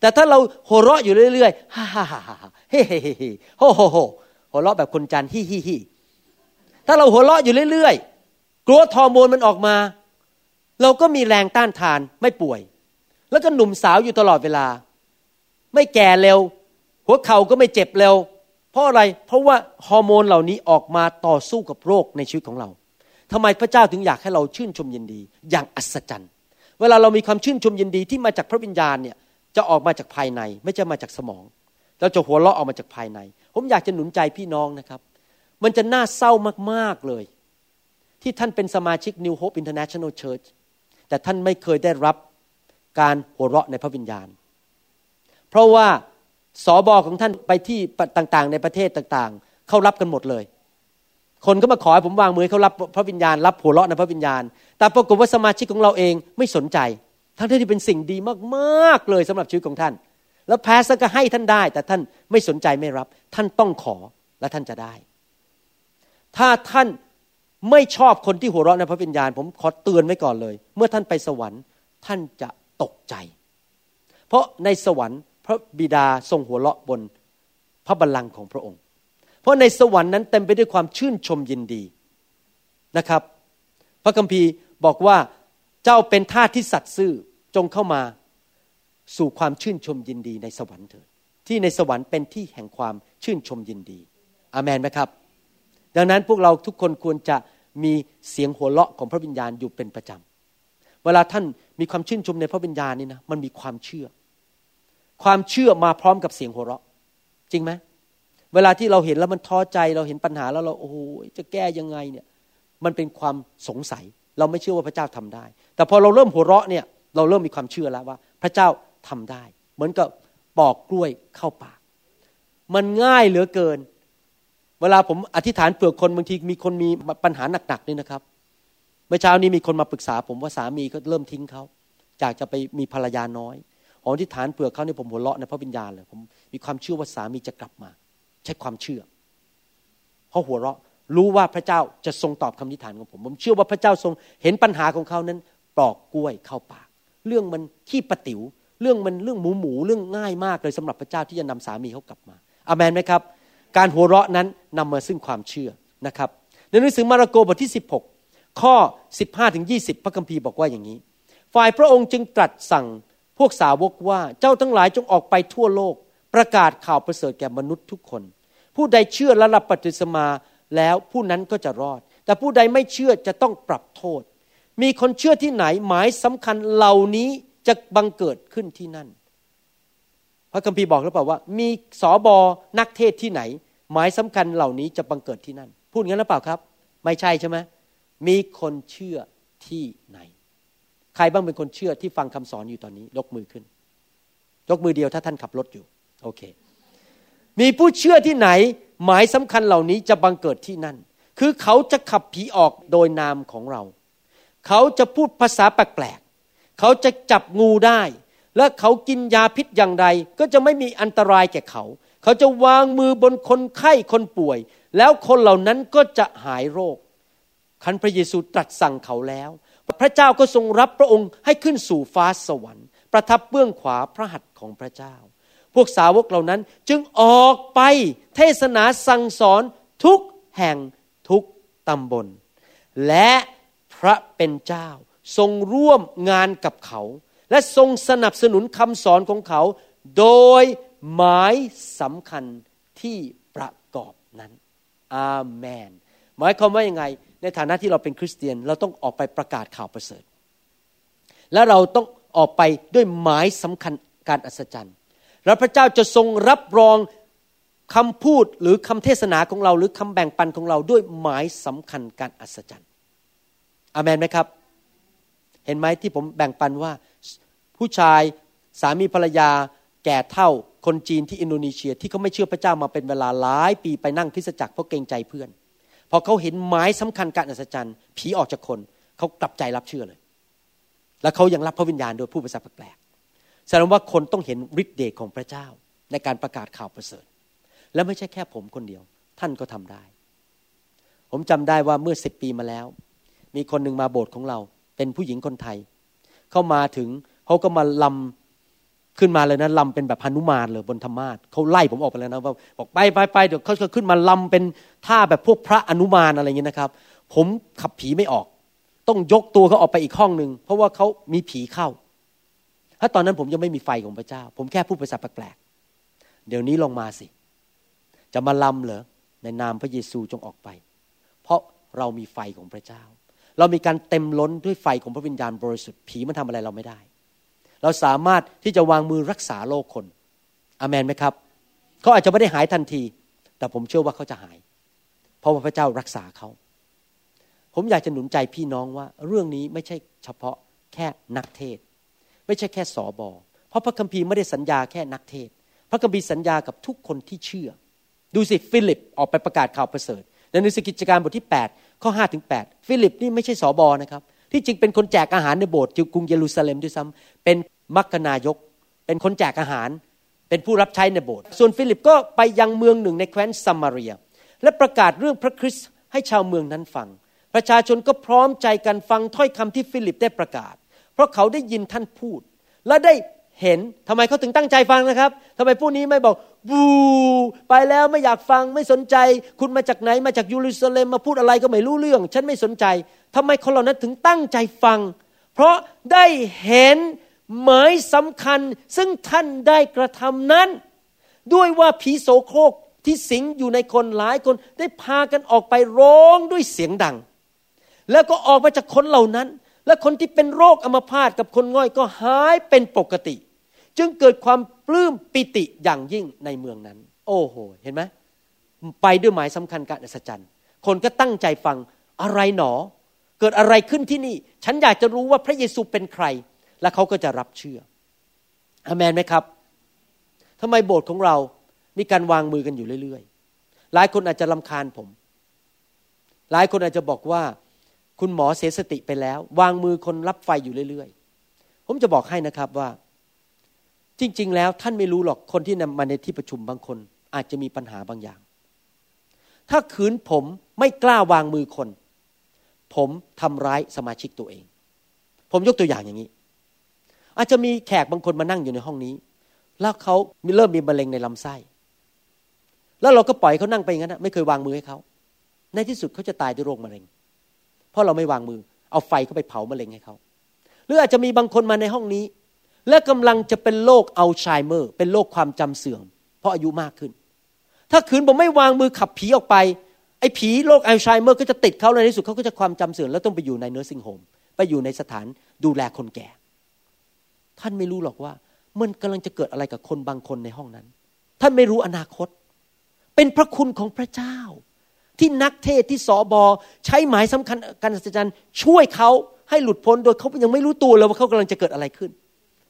แต่ถ้าเราหัวเราะอยู่เรื่อยๆฮ่าฮ่าฮ่าฮ่าเฮ้เฮ้เฮ้โฮโฮโฮหัวเราะแบบคนจันฮิฮิฮิถ้าเราหัวเราะอยู่เรื่อยๆตัวฮอร์โมนมันออกมา เราก็มีแรงต้านทานไม่ป่วย แล้วก็หนุ่มสาวอยู่ตลอดเวลา ไม่แก่เร็ว หัวเข่าก็ไม่เจ็บเร็ว เพราะอะไรเพราะว่าฮอร์โมนเหล่านี้ออกมาต่อสู้กับโรคในชีวิตของเราทำไมพระเจ้าถึงอยากให้เราชื่นชมยินดี อย่างอัศจรรย์ เวลาเรามีความชื่นชมยินดีที่มาจากพระวิญญาณเนี่ยจะออกมาจากภายในไม่ใช่มาจากสมองเราจะหัวเราะออกมาจากภายใน ผมอยากจะหนุนใจพี่น้องนะครับ มันจะน่าเศร้ามากๆเลย ที่ท่านเป็นสมาชิก New Hope International Church แต่ท่านไม่เคยได้รับการหัวเราะในพระวิญญาณ เพราะว่า สอบอของท่านไปที่ต่างๆ ในประเทศต่างๆ เขารับกันหมดเลย คนก็มาขอให้ผมวางมือเขารับพระวิญญาณ รับหัวเราะในพระวิญญาณ แต่ปรากฏว่าสมาชิกของเราเองไม่สนใจ ทั้งที่เป็นสิ่งดีมากๆเลยสำหรับชีวิตของท่าน แล้วแพสก็ให้ท่านได้ แต่ท่านไม่สนใจไม่รับ ท่านต้องขอและท่านจะได้ ถ้าท่านไม่ชอบคนที่หัวเราะในพระวิญญาณ ผมขอเตือนไว้ก่อนเลย เมื่อท่านไปสวรรค์ ท่านจะตกใจ เพราะในสวรรค์ พระบิดาทรงหัวเราะบนพระบัลลังก์ของพระองค์ เพราะในสวรรค์นั้นเต็มไปด้วยความชื่นชมยินดีนะครับ พระคัมภีร์บอกว่าเจ้าเป็นทาสที่สัตย์ซื่อจงเข้ามาสู่ความชื่นชมยินดีในสวรรค์เถิดที่ในสวรรค์เป็นที่แห่งความชื่นชมยินดีอามนไหมครับ ดังนั้นพวกเราทุกคนควรจะมีเสียงหัวเราะของพระวิญญาณอยู่เป็นประจำ เวลาท่านมีความชื่นชมในพระวิญญาณนี่นะมันมีความเชื่อ ความเชื่อมาพร้อมกับเสียงหัวเราะ จริงไหมเวลาที่เราเห็นแล้วมันท้อใจเราเห็นปัญหาแล้วเราโอ้โหจะแก้ยังไงเนี่ย มันเป็นความสงสัย เราไม่เชื่อว่าพระเจ้าทำได้ แต่พอเราเริ่มหัวเราะเนี่ย เราเริ่มมีความเชื่อแล้วว่า พระเจ้าทำได้ เหมือนกับปอกกล้วยเข้าปาก มันง่ายเหลือเกิน เวลาผมอธิษฐานเปลือกคนบางทีมีคนมีปัญหาหนักๆนี่นะครับเมื่อเช้านี้มีคนมาปรึกษา ผมว่าสามีก็เริ่มทิ้งเขาจากจะไปมีภรรยาน้อย ออธิษฐานเปลือกเขาเนี่ยผมหัวเราะในพระวิญญาณเลยผมมีความเชื่อว่าสามีจะกลับมา ใช้ความเชื่อเพราะหัวเราะรู้ว่าพระเจ้าจะทรงตอบคำอธิษฐานของผม ผมเชื่อว่าพระเจ้าทรงเห็นปัญหาของเขานั้นปลอกกล้วยเข้าปาก เรื่องมันขี้ปะติ๋วเรื่องมันเรื่องหมูหมูเรื่องง่ายมากเลยสำหรับพระเจ้าที่จะนำสามีเขากลับมาอามันไหมครับ การหัวเราะนั้นนำมาซึ่งความเชื่อนะครับ ในหนังสือมาระโกบทที่ 16 ข้อ 15ถึง20 พระคัมภีร์บอกว่าอย่างนี้ ฝ่ายพระองค์จึงตรัสสั่ง พวกสาวกว่าเจ้าทั้งหลายจงออกไปทั่วโลก ประกาศข่าวประเสริฐแก่มนุษย์ทุกคน ผู้ใดเชื่อและรับปฏิสมาแล้วผู้นั้นก็จะรอด แต่ผู้ใดไม่เชื่อจะต้องปรับโทษ มีคนเชื่อที่ไหนหมายสำคัญเหล่านี้จะบังเกิดขึ้นที่นั่น พระคัมภีร์บอกหรือเปล่าว่า มีสอบอนักเทศที่ไหน หมายสำคัญเหล่านี้จะบังเกิดที่นั่น พูดงั้นหรือเปล่าครับ ไม่ใช่ใช่ไหมมีคนเชื่อที่ไหน ใครบ้างเป็นคนเชื่อที่ฟังคำสอนอยู่ตอนนี้ยกมือขึ้น ยกมือเดียวถ้าท่านขับรถอยู่ โอเค มีผู้เชื่อที่ไหน หมายสำคัญเหล่านี้จะบังเกิดที่นั่น คือเขาจะขับผีออกโดยนามของเรา เขาจะพูดภาษาแปลกๆเขาจะจับงูได้ และเขากินยาพิษอย่างใด ก็จะไม่มีอันตรายแก่เขา เขาจะวางมือบนคนไข้คนป่วย แล้วคนเหล่านั้นก็จะหายโรคคันพระเยซูตรัสสั่งเขาแล้ว พระเจ้าก็ทรงรับพระองค์ให้ขึ้นสู่ฟ้าสวรรค์ ประทับเบื้องขวาพระหัตถ์ของพระเจ้า พวกสาวกเหล่านั้นจึงออกไปเทศนาสั่งสอนทุกแห่งทุกตำบล และพระเป็นเจ้าทรงร่วมงานกับเขา และทรงสนับสนุนคำสอนของเขา โดยหมายสำคัญที่ประกอบนั้น อาเมน หมายความว่ายังไง ในฐานะที่เราเป็นคริสเตียนเราต้องออกไปประกาศข่าวประเสริฐ และเราต้องออกไปด้วยหมายสำคัญการอัศจรรย์ แล้วพระเจ้าจะทรงรับรองคำพูดหรือคำเทศนาของเรา หรือคำแบ่งปันของเราด้วยหมายสำคัญการอัศจรรย์อามนไหมครับ เห็นไหมที่ผมแบ่งปันว่า ผู้ชายสามีภรรยาแก่เท่าคนจีนที่อินโดนีเซียที่เขาไม่เชื่อพระเจ้ามาเป็นเวลาหลายปีไปนั่งคริสตจักรเพราะเกรงใจเพื่อน พอเขาเห็นหมายสำคัญการอัศจรรย์ ผีออกจากคนเขากลับใจรับเชื่อเลย แล้วเขายังรับพระวิญญาณโดยผู้ภาษาแปลกๆแสดงว่าคนต้องเห็นฤทธิ์เดชของพระเจ้าในการประกาศข่าวประเสริฐ และไม่ใช่แค่ผมคนเดียว ท่านก็ทำได้ ผมจำได้ว่าเมื่อสิบปีมาแล้ว มีคนหนึ่งมาโบสถ์ของเรา เป็นผู้หญิงคนไทย เข้ามาถึงเขาก็มาลำ ขึ้นมาเลยนะลำเป็นแบบพนุมานเลยบนธรรมาทเขาไล่ผมออกไปแล้วนะบอกไปไปไปเดี๋ยวเขาจะขึ้นมาลำเป็นท่าแบบพวกพระอนุมานอะไรอย่างนี้นะครับ ผมขับผีไม่ออก ต้องยกตัวเขาออกไปอีกห้องหนึ่งเพราะว่าเขามีผีเข้าถ้าตอนนั้นผมยังไม่มีไฟของพระเจ้า ผมแค่พูดภาษาแปลกๆเดี๋ยวนี้ลงมาสิ จะมาลำเหรอในนามพระเยซูจงออกไป เพราะเรามีไฟของพระเจ้า เรามีการเต็มล้นด้วยไฟของพระวิญญาณบริสุทธิ์ผีมันทำอะไรเราไม่ได้ เราสามารถที่จะวางมือรักษาโรคคนอเมนไหมครับเขาอาจจะไม่ได้หายทันที แต่ผมเชื่อว่าเขาจะหาย เพราะว่าพระเจ้ารักษาเขา ผมอยากจะหนุนใจพี่น้องว่า เรื่องนี้ไม่ใช่เฉพาะแค่นักเทศน์ ไม่ใช่แค่ ศบ. เพราะพระคัมภีร์ไม่ได้สัญญาแค่นักเทศน์ พระคัมภีร์สัญญากับทุกคนที่เชื่อ ดูสิฟิลิปออกไปประกาศข่าวประเสริฐในหนังสือกิจการบทที่ 8 ข้อ5ถึง8ฟิลิปนี่ไม่ใช่สอบอนะครับ ที่จริงเป็นคนแจกอาหารในโบสถ์กรุงเยรูซาเล็มด้วยซ้ำเป็นมัคคนายก เป็นคนแจกอาหาร เป็นผู้รับใช้ในโบสถ์ส่วนฟิลิปก็ไปยังเมืองหนึ่งในแคว้นสะมาเรียและประกาศเรื่องพระคริสต์ให้ชาวเมืองนั้นฟัง ประชาชนก็พร้อมใจกันฟังถ้อยคำที่ฟิลิปได้ประกาศ เพราะเขาได้ยินท่านพูด และได้ เห็นทำไมเขาถึงตั้งใจฟังนะครับทำไมผู้นี้ไม่บอกบูไปแล้วไม่อยากฟังไม่สนใจ คุณมาจากไหนมาจากเยรูซาเล็มมาพูดอะไรก็ไม่รู้เรื่อง ฉันไม่สนใจทำไมคนเหล่านั้นถึงตั้งใจฟัง เพราะได้เห็นหมายสำคัญซึ่งท่านได้กระทำนั้น ด้วยว่าผีโสโครกที่สิงอยู่ในคนหลายคนได้พากันออกไปร้องด้วยเสียงดัง แล้วก็ออกมาจากคนเหล่านั้น และคนที่เป็นโรคอัมพาตกับคนง่อยก็หายเป็นปกติ จึงเกิดความปลื้มปิติอย่างยิ่งในเมืองนั้น โอ้โห เห็นไหมไปด้วยหมายสำคัญการอัศจรรย์ คนก็ตั้งใจฟังอะไรหนอ เกิดอะไรขึ้นที่นี่ ฉันอยากจะรู้ว่าพระเยซูเป็นใคร และเขาก็จะรับเชื่ออเมนไหมครับทำไมโบสถ์ของเรามีการวางมือกันอยู่เรื่อยๆ หลายคนอาจจะลำคาญผม หลายคนอาจจะบอกว่า คุณหมอเสียสติไปแล้ว วางมือคนรับไฟอยู่เรื่อยๆ ผมจะบอกให้นะครับว่า จริง ๆ แล้วท่านไม่รู้หรอกคนที่นำมาในที่ประชุมบางคน อาจจะมีปัญหาบางอย่าง ถ้าขืนผมไม่กล้าวางมือคน ผมทำร้ายสมาชิกตัวเอง ผมยกตัวอย่างอย่างนี้ อาจจะมีแขกบางคนมานั่งอยู่ในห้องนี้ แล้วเขาเริ่มมีมะเร็งในลำไส้ แล้วเราก็ปล่อยเขานั่งไปงั้นนะไม่เคยวางมือให้เขาในที่สุดเขาจะตายด้วยโรคมะเร็ง เพราะเราไม่วางมือ เอาไฟเข้าไปเผามะเร็งให้เขา หรืออาจจะมีบางคนมาในห้องนี้ และกำลังจะเป็นโรคอัลไซเมอร์ เป็นโรคความจำเสื่อม เพราะอายุมากขึ้น ถ้าขืนผมไม่วางมือขับผีออกไปไอ้ผีโรคอัลไซเมอร์ก็จะติดเขาในที่สุดเขาก็จะความจำเสื่อมแล้วต้องไปอยู่ในเนื้อสิงโฮมไปอยู่ในสถานดูแลคนแก่ ท่านไม่รู้หรอกว่า มันกำลังจะเกิดอะไรกับคนบางคนในห้องนั้น ท่านไม่รู้อนาคต เป็นพระคุณของพระเจ้า ที่นักเทศที่สอบอใช้หมายสำคัญการสัจจรรย์ช่วยเขาให้หลุดพ้นโดยเขายังไม่รู้ตัวเลยว่าเขากำลังจะเกิดอะไรขึ้น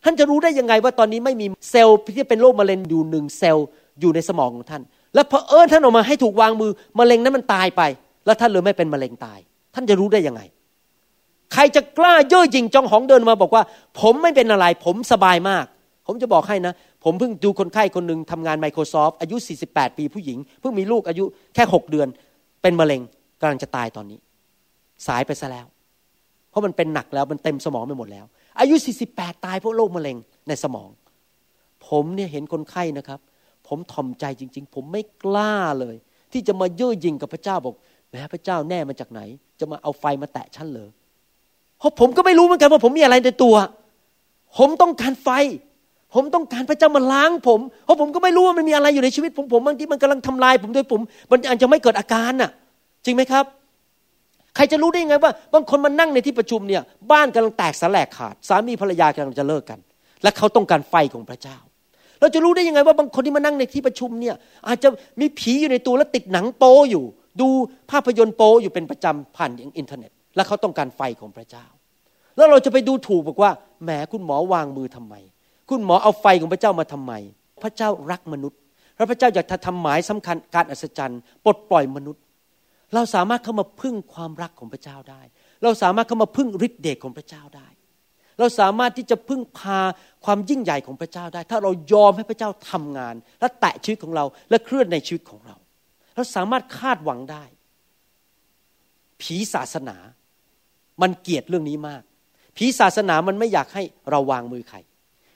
ท่านจะรู้ได้ยังไงว่าตอนนี้ไม่มีเซลล์ที่เป็นโรคมะเร็งอยู่หนึ่งเซลล์อยู่ในสมองของท่าน แล้วพอเอิญท่านออกมาให้ถูกวางมือมะเร็งนั้นมันตายไป แล้วท่านเลยไม่เป็นมะเร็งตาย ท่านจะรู้ได้ยังไง ใครจะกล้าเย่อหยิ่งจองหองเดินมาบอกว่า ผมไม่เป็นอะไร ผมสบายมาก ผมจะบอกให้นะ ผมเพิ่งดูคนไข้คนหนึ่งทำงาน Microsoft อายุ 48 ปีผู้หญิง เพิ่งมีลูกอายุแค่ 6 เดือน เป็นมะเร็งกำลังจะตายตอนนี้ สายไปซะแล้ว เพราะมันเป็นหนักแล้วมันเต็มสมองไปหมดแล้ว อายุ 48 ตายเพราะโรคมะเร็งในสมอง ผมเนี่ยเห็นคนไข้นะครับ ผมทอมใจจริง ๆ ผมไม่กล้าเลย ที่จะมาเย่อหยิ่งกับพระเจ้าบอกแม้พระเจ้าแน่มาจากไหน จะมาเอาไฟมาแตะฉันเลยเพราะผมก็ไม่รู้เหมือนกันว่าผมมีอะไรในตัว ผมต้องการไฟ ผมต้องการพระเจ้ามาล้างผมเพราะผมก็ไม่รู้ว่ามันมีอะไรอยู่ในชีวิตผมผมบางทีมันกำลังทำลายผมโดยผม มันอาจจะไม่เกิดอาการน่ะ จริงไหมครับ ใครจะรู้ได้ยังไงว่าบางคนมานั่งในที่ประชุมเนี่ยบ้านกำลังแตกสลายขาด สามีภรรยากำลังจะเลิกกัน และเขาต้องการไฟของพระเจ้า เราจะรู้ได้ยังไงว่าบางคนที่มานั่งในที่ประชุมเนี่ยอาจจะมีผีอยู่ในตัวแล้วติดหนังโป้อยู่ ดูภาพยนตร์โป้อยู่เป็นประจำผ่านอินเทอร์เน็ต และเขาต้องการไฟของพระเจ้า แล้วเราจะไปดูถูกบอกว่าแหมคุณหมอวางมือทำไม คุณหมอเอาไฟของพระเจ้ามาทำไม พระเจ้ารักมนุษย์พระพระเจ้าอยากทำหมายสำคัญการอัศจรรย์ปลดปล่อยมนุษย์ เราสามารถเข้ามาพึ่งความรักของพระเจ้าได้ เราสามารถเข้ามาพึ่งฤทธิ์เดชของพระเจ้าได้ เราสามารถที่จะพึ่งพาความยิ่งใหญ่ของพระเจ้าได้ ถ้าเรายอมให้พระเจ้าทำงาน และแตะชีวิตของเราและเคลื่อนในชีวิตของเรา เราสามารถคาดหวังได้ ผีศาสนา มันเกลียดเรื่องนี้มาก ผีศาสนามันไม่อยากให้เราวางมือใคร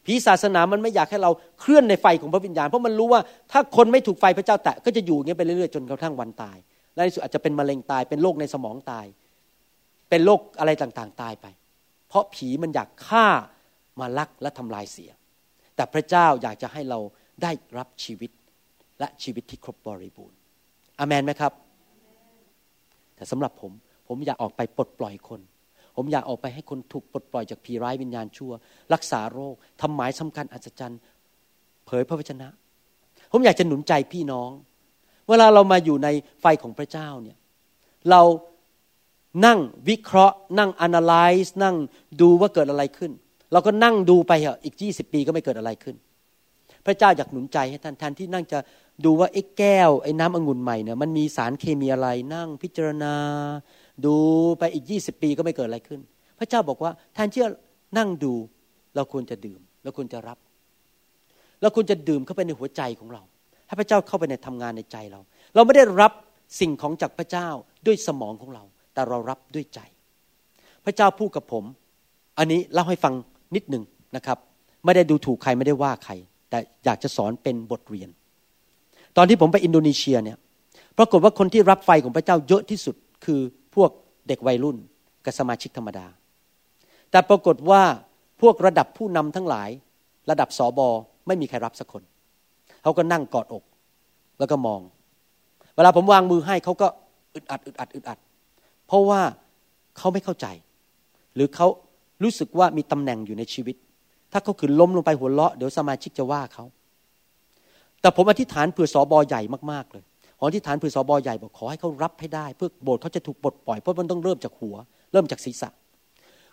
ผีศาสนามันไม่อยากให้เราเคลื่อนในไฟของพระวิญญาณ เพราะมันรู้ว่าถ้าคนไม่ถูกไฟพระเจ้าแตะก็จะอยู่อย่างนี้ไปเรื่อยๆจนกระทั่งวันตาย และในสุดอาจจะเป็นมะเร็งตาย เป็นโรคในสมองตาย เป็นโรคอะไรต่างๆ ตายไป เพราะผีมันอยากฆ่ามาลักและทำลายเสีย แต่พระเจ้าอยากจะให้เราได้รับชีวิตและชีวิตที่ครบบริบูรณ์อเมนไหมครับ แต่สำหรับผมผมอยากออกไปปลดปล่อยคน ผมอยากออกไปให้คนถูกปลดปล่อยจากผีร้ายวิญญาณชั่ว รักษาโรคทำหมายสำคัญอัศจรรย์ เผยพระวจนะ ผมอยากจะหนุนใจพี่น้อง เวลาเรามาอยู่ในไฟของพระเจ้าเนี่ยเรานั่งวิเคราะห์ นั่ง analyze นั่งดูว่าเกิดอะไรขึ้น เราก็นั่งดูไปเหอะอีกยี่สิบปีก็ไม่เกิดอะไรขึ้น พระเจ้าอยากหนุนใจให้ท่านแทนที่นั่งจะดูว่าไอ้แก้วไอ้น้ำองุ่นใหม่เนี่ยมันมีสารเคมีอะไรนั่งพิจารณา ดูไปอีกยี่สิบปีก็ไม่เกิดอะไรขึ้น พระเจ้าบอกว่าแทนที่จะนั่งดู เราควรจะดื่มเราควรจะรับ เราควรจะดื่มเข้าไปในหัวใจของเรา ให้พระเจ้าเข้าไปในทำงานในใจเรา เราไม่ได้รับสิ่งของจากพระเจ้าด้วยสมองของเรา แต่เรารับด้วยใจ พระเจ้าพูดกับผม อันนี้เล่าให้ฟังนิดหนึ่งนะครับ ไม่ได้ดูถูกใครไม่ได้ว่าใคร แต่อยากจะสอนเป็นบทเรียน ตอนที่ผมไปอินโดนีเซียเนี่ยปรากฏว่าคนที่รับไฟของพระเจ้าเยอะที่สุดคือ พวกเด็กวัยรุ่นกับสมาชิกธรรมดา แต่ปรากฏว่าพวกระดับผู้นำทั้งหลาย ระดับสอบอไม่มีใครรับสักคน เขาก็นั่งกอดอกแล้วก็มอง เวลาผมวางมือให้เขาก็อึดอัดอึดอัดอึดอัด เพราะว่าเขาไม่เข้าใจ หรือเขารู้สึกว่ามีตำแหน่งอยู่ในชีวิต ถ้าเขาขืนล้มลงไปหัวเราะเดี๋ยวสมาชิกจะว่าเขาแต่ผมอธิษฐานเผื่อสอบอใหญ่มากๆเลย ขอที่ฐานผือสอบอใหญ่บอกขอให้เขารับให้ได้ เพื่อโบสถ์เขาจะถูกปลดปล่อยเพราะมันต้องเริ่มจากหัว เริ่มจากศีรษะ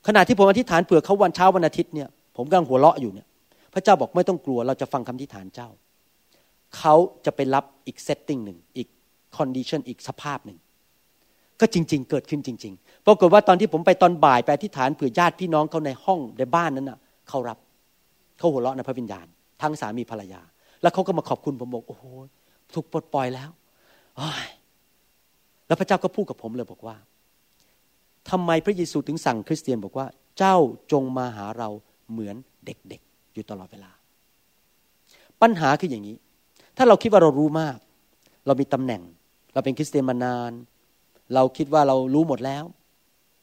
ขณะที่ผมอธิษฐานเผื่อเขาวันเช้าวันอาทิตย์เนี่ยผมกำลังหัวเราะอยู่เนี่ยพระเจ้าบอกไม่ต้องกลัวเราจะฟังคำอธิษฐานเจ้า เขาจะไปรับอีก setting หนึ่งอีก condition อีกสภาพหนึ่งก็จริง ๆ เกิดขึ้นจริง ๆ ปรากฏว่าตอนที่ผมไปตอนบ่ายไปอธิษฐานเผื่อญาติพี่น้องเขาในห้องในบ้านนั้นน่ะเขารับเขาหัวเราะในพระวิญญาณ ทั้งสามีภรรยา แล้วเขาก็มาขอบคุณผมบอกโอ้โหถูกปลดปล่อยแล้ว แล้วพระเจ้าก็พูดกับผมเลยบอกว่าทำไมพระเยซูถึงสั่งคริสเตียนบอกว่า เจ้าจงมาหาเราเหมือนเด็กๆ อยู่ตลอดเวลา ปัญหาคืออย่างนี้ ถ้าเราคิดว่าเรารู้มาก เรามีตำแหน่ง เราเป็นคริสเตียนมานาน เราคิดว่าเรารู้หมดแล้ว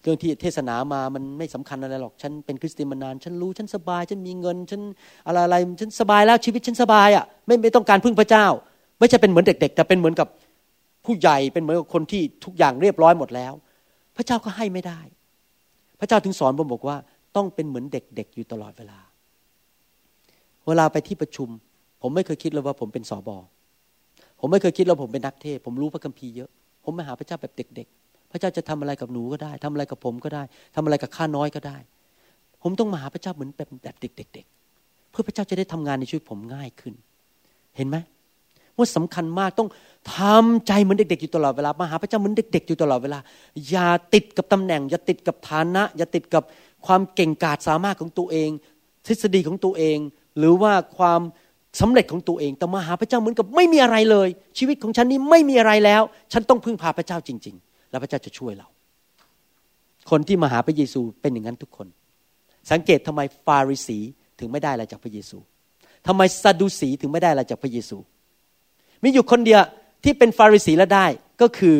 เรื่องที่เทศนามามันไม่สำคัญอะไรหรอก ฉันเป็นคริสเตียนมานาน ฉันรู้ฉันสบาย ฉันมีเงิน ฉันอะไรอะไรฉันสบายแล้วชีวิตฉันสบายอะไม่ไม่ต้องการพึ่งพระเจ้า ไม่ใช่เป็นเหมือนเด็ก ๆ แต่เป็นเหมือนกับ ผู้ใหญ่เป็นเหมือนกับคนที่ทุกอย่างเรียบร้อยหมดแล้ว พระเจ้าก็ให้ไม่ได้ พระเจ้าถึงสอนผมบอกว่า ต้องเป็นเหมือนเด็กๆอยู่ตลอดเวลา เวลาไปที่ประชุม ผมไม่เคยคิดเลยว่าผมเป็นสอบอผมไม่เคยคิดว่าผมเป็นนักเทศ ผมรู้พระคัมภีร์เยอะ ผมมาหาพระเจ้าแบบเด็ก ๆ พระเจ้าจะทำอะไรกับหนูก็ได้ทำอะไรกับผมก็ได้ทำอะไรกับข้าน้อยก็ได้ ผมต้องมาหาพระเจ้าเหมือนแบบแบบเด็ก ๆ เพื่อพระเจ้าจะได้ทำงานในชีวิตผมง่ายขึ้น เห็นไหม ว่าสำคัญมากต้องทำใจเหมือนเด็กๆอยู่ตลอดเวลามาหาพระเจ้าเหมือนเด็ก ๆ อยู่ตลอดเวลา อย่าติดกับตำแหน่ง อย่าติดกับฐานะ อย่าติดกับความเก่งกาจสามารถของตัวเอง ทฤษฎีของตัวเอง หรือว่าความสำเร็จของตัวเองแต่มาหาพระเจ้าเหมือนกับไม่มีอะไรเลย ชีวิตของฉันนี้ไม่มีอะไรแล้ว ฉันต้องพึ่งพาพระเจ้าจริง ๆ แล้วพระเจ้าจะช่วยเรา คนที่มาหาพระเยซูเป็นอย่างนั้นทุกคน สังเกตทำไมฟาริสีถึงไม่ได้อะไรจากพระเยซูทำไมซาดูสีถึงไม่ได้อะไรจากพระเยซู มีอยู่คนเดียวที่เป็นฟาริสีแล้วได้ก็คือ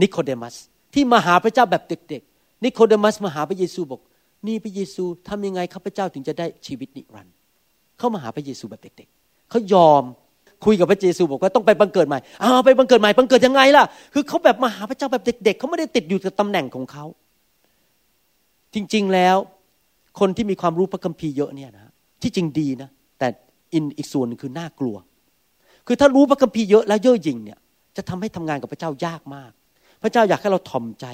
นิโคเดมัส ที่มาหาพระเจ้าแบบเด็กๆ นิโคเดมัสมาหาพระเยซูบอก นี่พระเยซูทำยังไงข้าพเจ้าถึงจะได้ชีวิตนิรันดร์เข้ามาหาพระเยซูแบบเด็กๆเขายอมคุยกับพระเยซูบอกว่าต้องไปบังเกิดใหม่อ้าวไปบังเกิดใหม่บังเกิดยังไงล่ะ คือเขาแบบมาหาพระเจ้าแบบเด็ก ๆเขาไม่ได้ติดอยู่กับตำแหน่งของเขา จริงๆแล้วคนที่มีความรู้พระคัมภีร์เยอะเนี่ยนะที่จริงดีนะแต่อินอีกส่วนนึงคือน่ากลัว คือถ้ารู้พระคัมภีร์เยอะแล้วเย่อหยิ่งเนี่ยจะทำให้ทำงานกับพระเจ้ายากมาก พระเจ้าอยากให้เราถ่อมใจ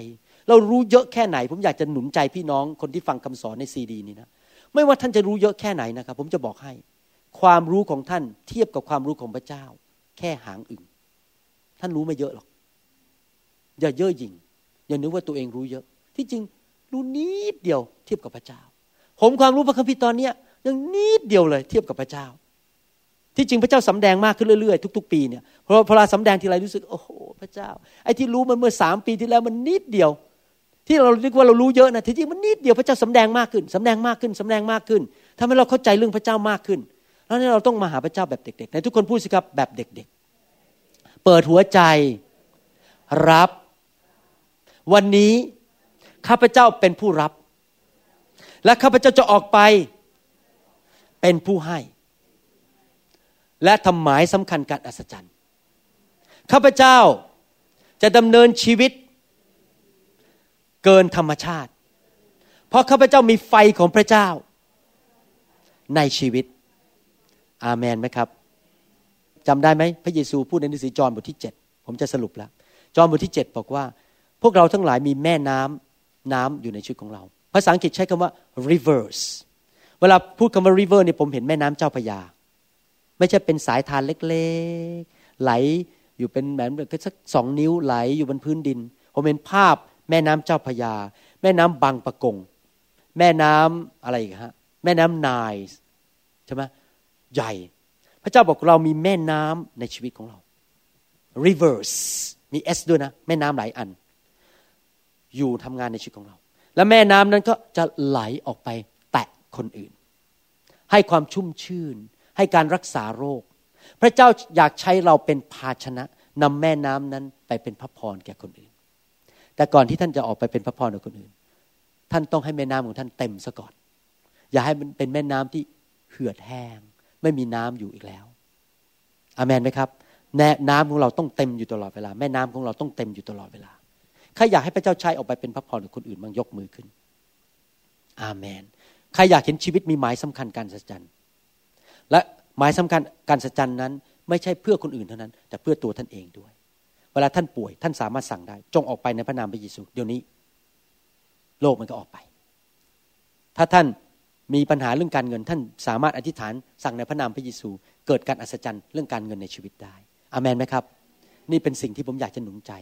เรารู้เยอะแค่ไหน ผมอยากจะหนุนใจพี่น้องคนที่ฟังคำสอนในซีดีนี้นะไม่ว่าท่านจะรู้เยอะแค่ไหนนะครับ ผมจะบอกให้ ความรู้ของท่านเทียบกับความรู้ของพระเจ้า แค่หางอึ่งท่านรู้ไม่เยอะหรอกอย่าเย่อหยิ่งอย่านึกว่าตัวเองรู้เยอะ ที่จริงรู้นิดเดียวเทียบกับพระเจ้า ผมความรู้พระคัมภีร์ตอนเนี้ยยังนิดเดียวเลยเทียบกับพระเจ้า ที่จริงพระเจ้าสำแดงมากขึ้นเรื่อยๆทุก ๆ ปีเนี่ยพอพอเราสำแดงทีไรรู้สึกโอ้โหพระเจ้าไอ้ที่รู้มันเมื่อสามปีที่แล้วมันนิดเดียว ที่เราคิดว่าเรารู้เยอะนะที่จริงมันนิดเดียวพระเจ้าสำแดงมากขึ้นสำแดงมากขึ้นสำแดงมากขึ้นทำให้เราเข้าใจเรื่องพระเจ้ามากขึ้นแล้วนี่เราต้องมาหาพระเจ้าแบบเด็กๆในทุกคนพูดสิครับแบบเด็กๆ เปิดหัวใจรับ วันนี้ข้าพเจ้าเป็นผู้รับ และข้าพเจ้าจะออกไปเป็นผู้ให้ และทำหมายสำคัญการอัศจรรย์ ข้าพเจ้าจะดำเนินชีวิตเกินธรรมชาติ เพราะข้าพเจ้ามีไฟของพระเจ้า ในชีวิต อาเมนไหมครับจำได้ไหมพระเยซูพูดในหนังสือจอห์นบทที่ 7 ผมจะสรุปแล้ว จอห์นบทที่ 7 บอกว่า พวกเราทั้งหลายมีแม่น้ำน้ำอยู่ในชีวิตของเรา ภาษาอังกฤษใช้คำว่า rivers เวลาพูดคำว่า river เนี่ยผมเห็นแม่น้ำเจ้าพยา ไม่ใช่เป็นสายทานเล็กๆ ไหลอยู่เป็นแบบสักสองนิ้วไหลอยู่บนพื้นดิน ผมเห็นภาพแม่น้ำเจ้าพยา แม่น้ำบางปะกง แม่น้ำอะไรอีกฮะ แม่น้ำนายใช่ไหมใหญ่ พระเจ้าบอกเรามีแม่น้ำในชีวิตของเรา rivers มี s ด้วยนะ แม่น้ำหลายอัน อยู่ทำงานในชีวิตของเรา และแม่น้ำนั้นก็จะไหลออกไปแตะคนอื่น ให้ความชุ่มชื่น ให้การรักษาโรค พระเจ้าอยากใช้เราเป็นภาชนะนำแม่น้ำนั้นไปเป็นพระพรแก่คนอื่น แต่ก่อนที่ท่านจะออกไปเป็นพระพรกับคนอื่น ท่านต้องให้แม่น้ำของท่านเต็มซะก่อน อย่าให้มันเป็นแม่น้ำที่เหือดแห้ง ไม่มีน้ำอยู่อีกแล้วอามนไหมครับแน้ำของเราต้องเต็มอยู่ตลอดเวลา แม่น้ำของเราต้องเต็มอยู่ตลอดเวลาใครอยากให้พระเจ้าใช้ออกไปเป็นพระพรกับคนอื่นบ้างยกมือขึ้น อาเมน ใครอยากเห็นชีวิตมีหมายสำคัญการสัจจัน และหมายสำคัญการสัจจันนั้น ไม่ใช่เพื่อคนอื่นเท่านั้น แต่เพื่อตัวท่านเองด้วย เวลาท่านป่วยท่านสามารถสั่งได้ จงออกไปในพระนามพระเยซูเดี๋ยวนี้ โลกมันก็ออกไป ถ้าท่านมีปัญหาเรื่องการเงิน ท่านสามารถอธิษฐานสั่งในพระนามพระเยซู เกิดการอัศจรรย์เรื่องการเงินในชีวิตได้อามนไหมครับ นี่เป็นสิ่งที่ผมอยากจะหนุนใจ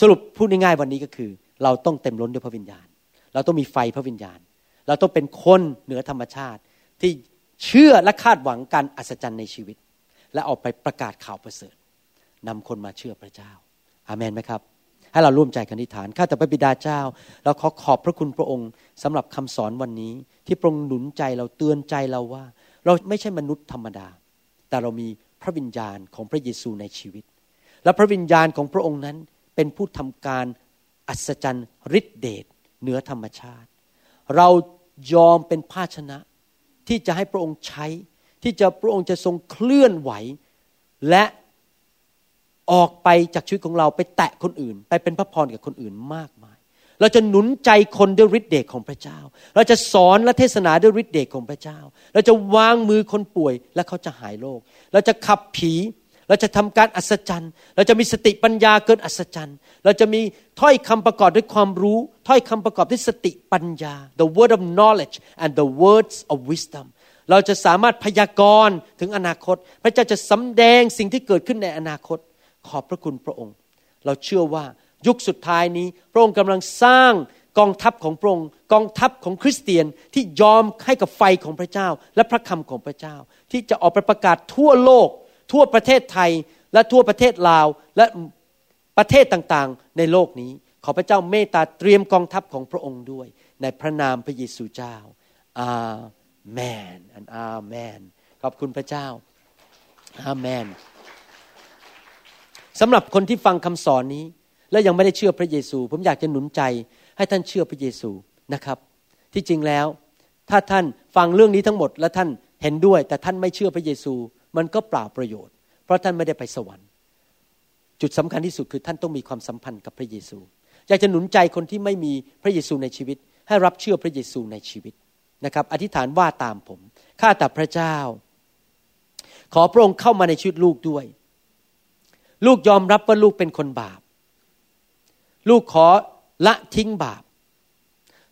สรุปพูดง่ายๆวันนี้ก็คือ เราต้องเต็มล้นด้วยพระวิญญาณ เราต้องมีไฟพระวิญญาณ เราต้องเป็นคนเหนือธรรมชาติที่ เชื่อและคาดหวังการอัศจรรย์ในชีวิต และออกไปประกาศข่าวประเสริฐนำคนมาเชื่อพระเจ้า อาเมนไหมครับ ให้เราร่วมใจกันอธิษฐานข้าแต่พระบิดาเจ้า เราขอขอบพระคุณพระองค์สำหรับคำสอนวันนี้ ที่พรงหนุนใจเราเตือนใจเราว่า เราไม่ใช่มนุษย์ธรรมดา แต่เรามีพระวิญญาณของพระเยซูในชีวิต และพระวิญญาณของพระองค์นั้น เป็นผู้ทำการอัศจรรย์ฤทธิเดชเหนือธรรมชาติ เรายอมเป็นภาชนะ ที่จะให้พระองค์ใช้ ที่จะพระองค์จะทรงเคลื่อนไหว และออกไปจากชีวิตของเราไปแตะคนอื่น ไปเป็นพระพรกับคนอื่นมากมาย เราจะหนุนใจคนด้วยฤทธิเดชของพระเจ้า เราจะสอนและเทศนาด้วยฤทธิเดชของพระเจ้า เราจะวางมือคนป่วยและเขาจะหายโรคเราจะขับผี เราจะทำการอัศจรรย์ เราจะมีสติปัญญาเกินอัศจรรย์ เราจะมีถ้อยคำประกอบด้วยความรู้ ถ้อยคำประกอบด้วยสติปัญญา the word of knowledge and the words of wisdom เราจะสามารถพยากรณ์ถึงอนาคต พระเจ้าจะสำแดงสิ่งที่เกิดขึ้นในอนาคต ขอบพระคุณพระองค์ เราเชื่อว่ายุคสุดท้ายนี้ พระองค์กำลังสร้างกองทัพของพระองค์กองทัพของคริสเตียนที่ยอมให้กับไฟของพระเจ้า และพระคำของพระเจ้า ที่จะออกไปประกาศทั่วโลก ทั่วประเทศไทยและทั่วประเทศลาวและประเทศต่างๆ ในโลกนี้ ขอพระเจ้าเมตตาเตรียมกองทัพของพระองค์ด้วย ในพระนามพระเยซูเจ้า อาเมนอันอาเมน ขอบคุณพระเจ้า อาเมนสำหรับคนที่ฟังคำสอนนี้ และยังไม่ได้เชื่อพระเยซู ผมอยากจะหนุนใจให้ท่านเชื่อพระเยซูนะครับ ที่จริงแล้ว ถ้าท่านฟังเรื่องนี้ทั้งหมดและท่านเห็นด้วย แต่ท่านไม่เชื่อพระเยซู มันก็เปล่าประโยชน์ เพราะท่านไม่ได้ไปสวรรค์ จุดสำคัญที่สุดคือท่านต้องมีความสัมพันธ์กับพระเยซู อยากจะหนุนใจคนที่ไม่มีพระเยซูในชีวิต ให้รับเชื่อพระเยซูในชีวิตนะครับอธิษฐานว่าตามผมข้าแต่พระเจ้า ขอพระองค์เข้ามาในชีวิตลูกด้วย ลูกยอมรับว่าลูกเป็นคนบาป ลูกขอละทิ้งบาป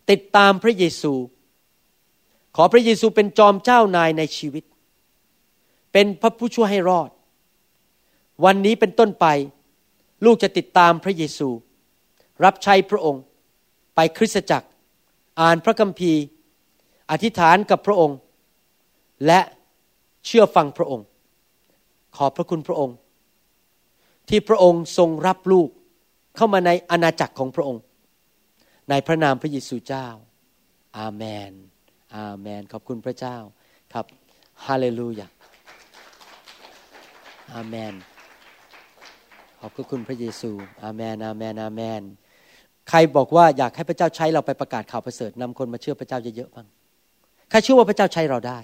ติดตามพระเยซู ขอพระเยซูเป็นจอมเจ้านายในชีวิต เป็นพระผู้ช่วยให้รอด วันนี้เป็นต้นไป ลูกจะติดตามพระเยซู รับใช้พระองค์ ไปคริสตจักร อ่านพระคัมภีร์ อธิษฐานกับพระองค์ และเชื่อฟังพระองค์ ขอพระคุณพระองค์ ที่พระองค์ทรงรับลูกเข้ามาในอาณาจักรของพระองค์ ในพระนามพระเยซูเจ้า อาเมน อาเมน ขอบคุณพระเจ้าครับ ฮาเลลูยา อาเมน ขอบคุณพระเยซู อาเมน อาเมน อาเมน ใครบอกว่าอยากให้พระเจ้าใช้เราไปประกาศข่าวประเสริฐนำคนมาเชื่อพระเจ้าเยอะๆบ้าง ใครเชื่อว่าพระเจ้าใช้เราได้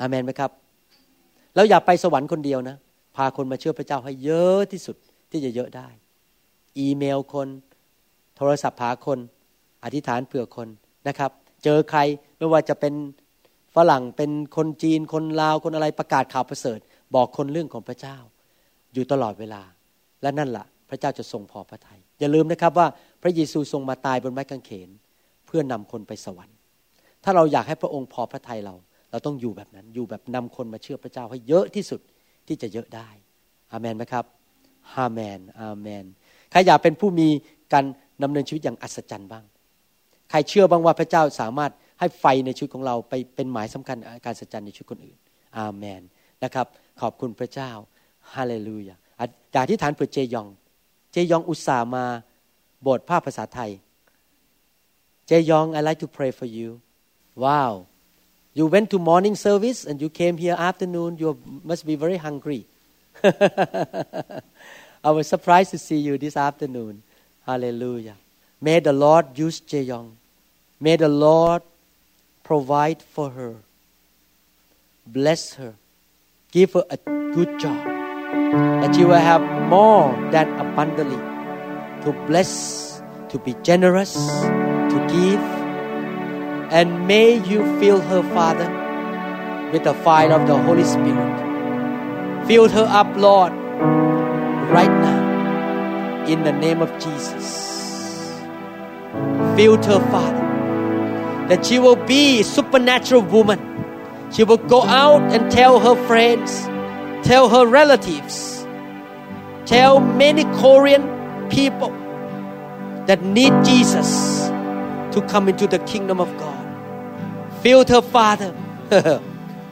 อาเมนไหมครับแล้วอย่าไปสวรรค์คนเดียวนะ พาคนมาเชื่อพระเจ้าให้เยอะที่สุดที่จะเยอะได้ อีเมลคน โทรศัพท์หาคน อธิษฐานเผื่อคนนะครับ เจอใครไม่ว่าจะเป็นฝรั่งเป็นคนจีนคนลาวคนอะไรประกาศข่าวประเสริฐ บอกคนเรื่องของพระเจ้า อยู่ตลอดเวลา และนั่นแหละพระเจ้าจะทรงพอพระทยัยอย่าลืมนะครับว่าพระเยซูทรงมาตายบนไม้กางเขน เพื่อนำคนไปสวรรค์ ถ้าเราอยากให้พระองค์พอพระทัยเรา เราต้องอยู่แบบนั้น อยู่แบบนำคนมาเชื่อพระเจ้าให้เยอะที่สุดที่จะเยอะได้อาเมนไหมครับอาเมนอาเมนใครอยากเป็นผู้มีการดำเนินชีวิตอย่างอัศจรรย์บ้าง ใครเชื่อบ้างว่าพระเจ้าสามารถให้ไฟในชีวิตของเราไปเป็นหมายสำคัญการสัจจรรย์ในชีวิตคนอื่น อาเมนนะครับ ขอบคุณพระเจ้า ฮาเลลูยาอยากที่ฐานเผื่อเจยอง เจยองอุตส่าห์มาบทภาพภาษาไทย เจยอง I like to pray for you wow you went to morning service and you came here afternoon you must be very hungry I was surprised to see you this afternoon. Hallelujah. May the Lord use Jeyong. May the Lord provide for her. Bless her. Give her a good job. That you will have more than abundantly to bless, to be generous, to give. And may you fill her, Father, with the fire of the Holy Spirit. Fill her up, Lord right now in the name of Jesus. Fill her, Father, that she will be a supernatural woman. She will go out and tell her friends, tell her relatives, tell many Korean people that need Jesus to come into the kingdom of God. Filter, Father,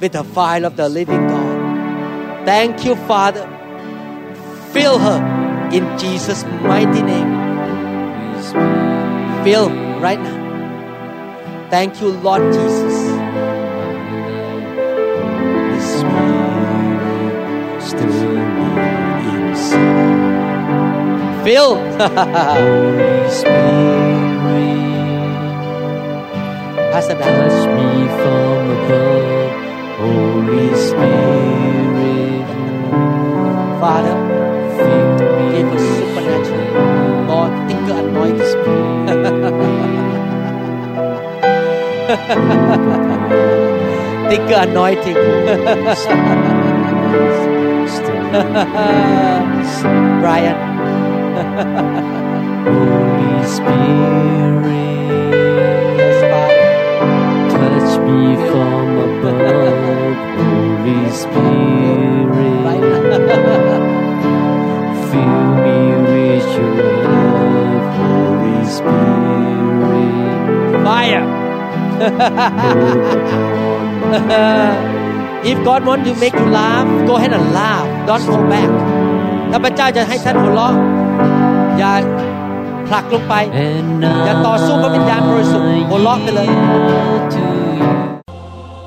with the fire of the living God. Thank you, Father Fill her in Jesus' mighty name. Fill right now. Thank you, Lord Jesus. stirring inside. Phil! Holy Spirit, pass it down. Touch me from above, Holy Spirit. Father, give us supernatural. Lord, think anointing. Thicker anointing. Brian. Holy Spirit, Yes, Father. touch me from above. Holy Spirit, fill me with your love. Holy Spirit, Fire. If God want to make you laugh, go ahead and laugh. Don't hold back. ถ้าพระเจ้าจะให้ท่านหัวเราะอย่าผลักลงไป and อย่าต่อสู้พระวิญญาณบริสุทธิ์หัวเราะไปเลย I yield to you.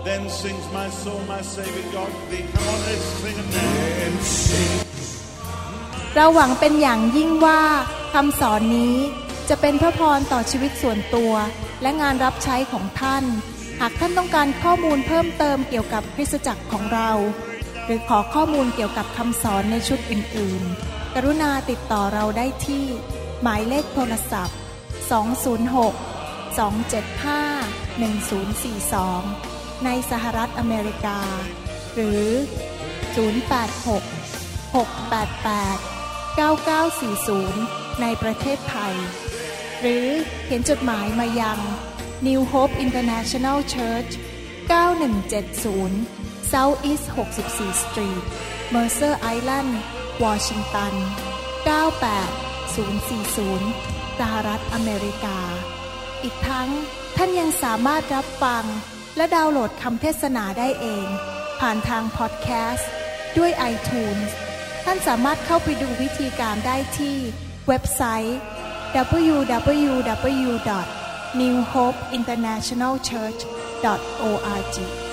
Then sings my soul, my Savior God to thee. Come on, let's sing it then. Sing. เราหวังเป็นอย่างยิ่งว่าคำสอนนี้จะเป็นพระพรต่อชีวิตส่วนตัว และงานรับใช้ของท่าน หากท่านต้องการข้อมูลเพิ่มเติมเกี่ยวกับคริสตจักรของเรา หรือขอข้อมูลเกี่ยวกับคำสอนในชุดอื่น ๆ กรุณาติดต่อเราได้ที่ หมายเลขโทรศัพท์ 206 275 1042 ในสหรัฐอเมริกา หรือ 086 688 9940 ในประเทศไทย หรือเขียนจดหมายมายัง New Hope International Church 9170 South East 64 Street Mercer Island Washington 98040 สหรัฐอเมริกา อีกทั้งท่านยังสามารถรับฟัง และดาวน์โหลดคำเทศนาได้เอง ผ่านทางพอดแคสต์ด้วย iTunes ท่านสามารถเข้าไปดูวิธีการได้ที่เว็บไซต์ www. newhopeinternationalchurch.org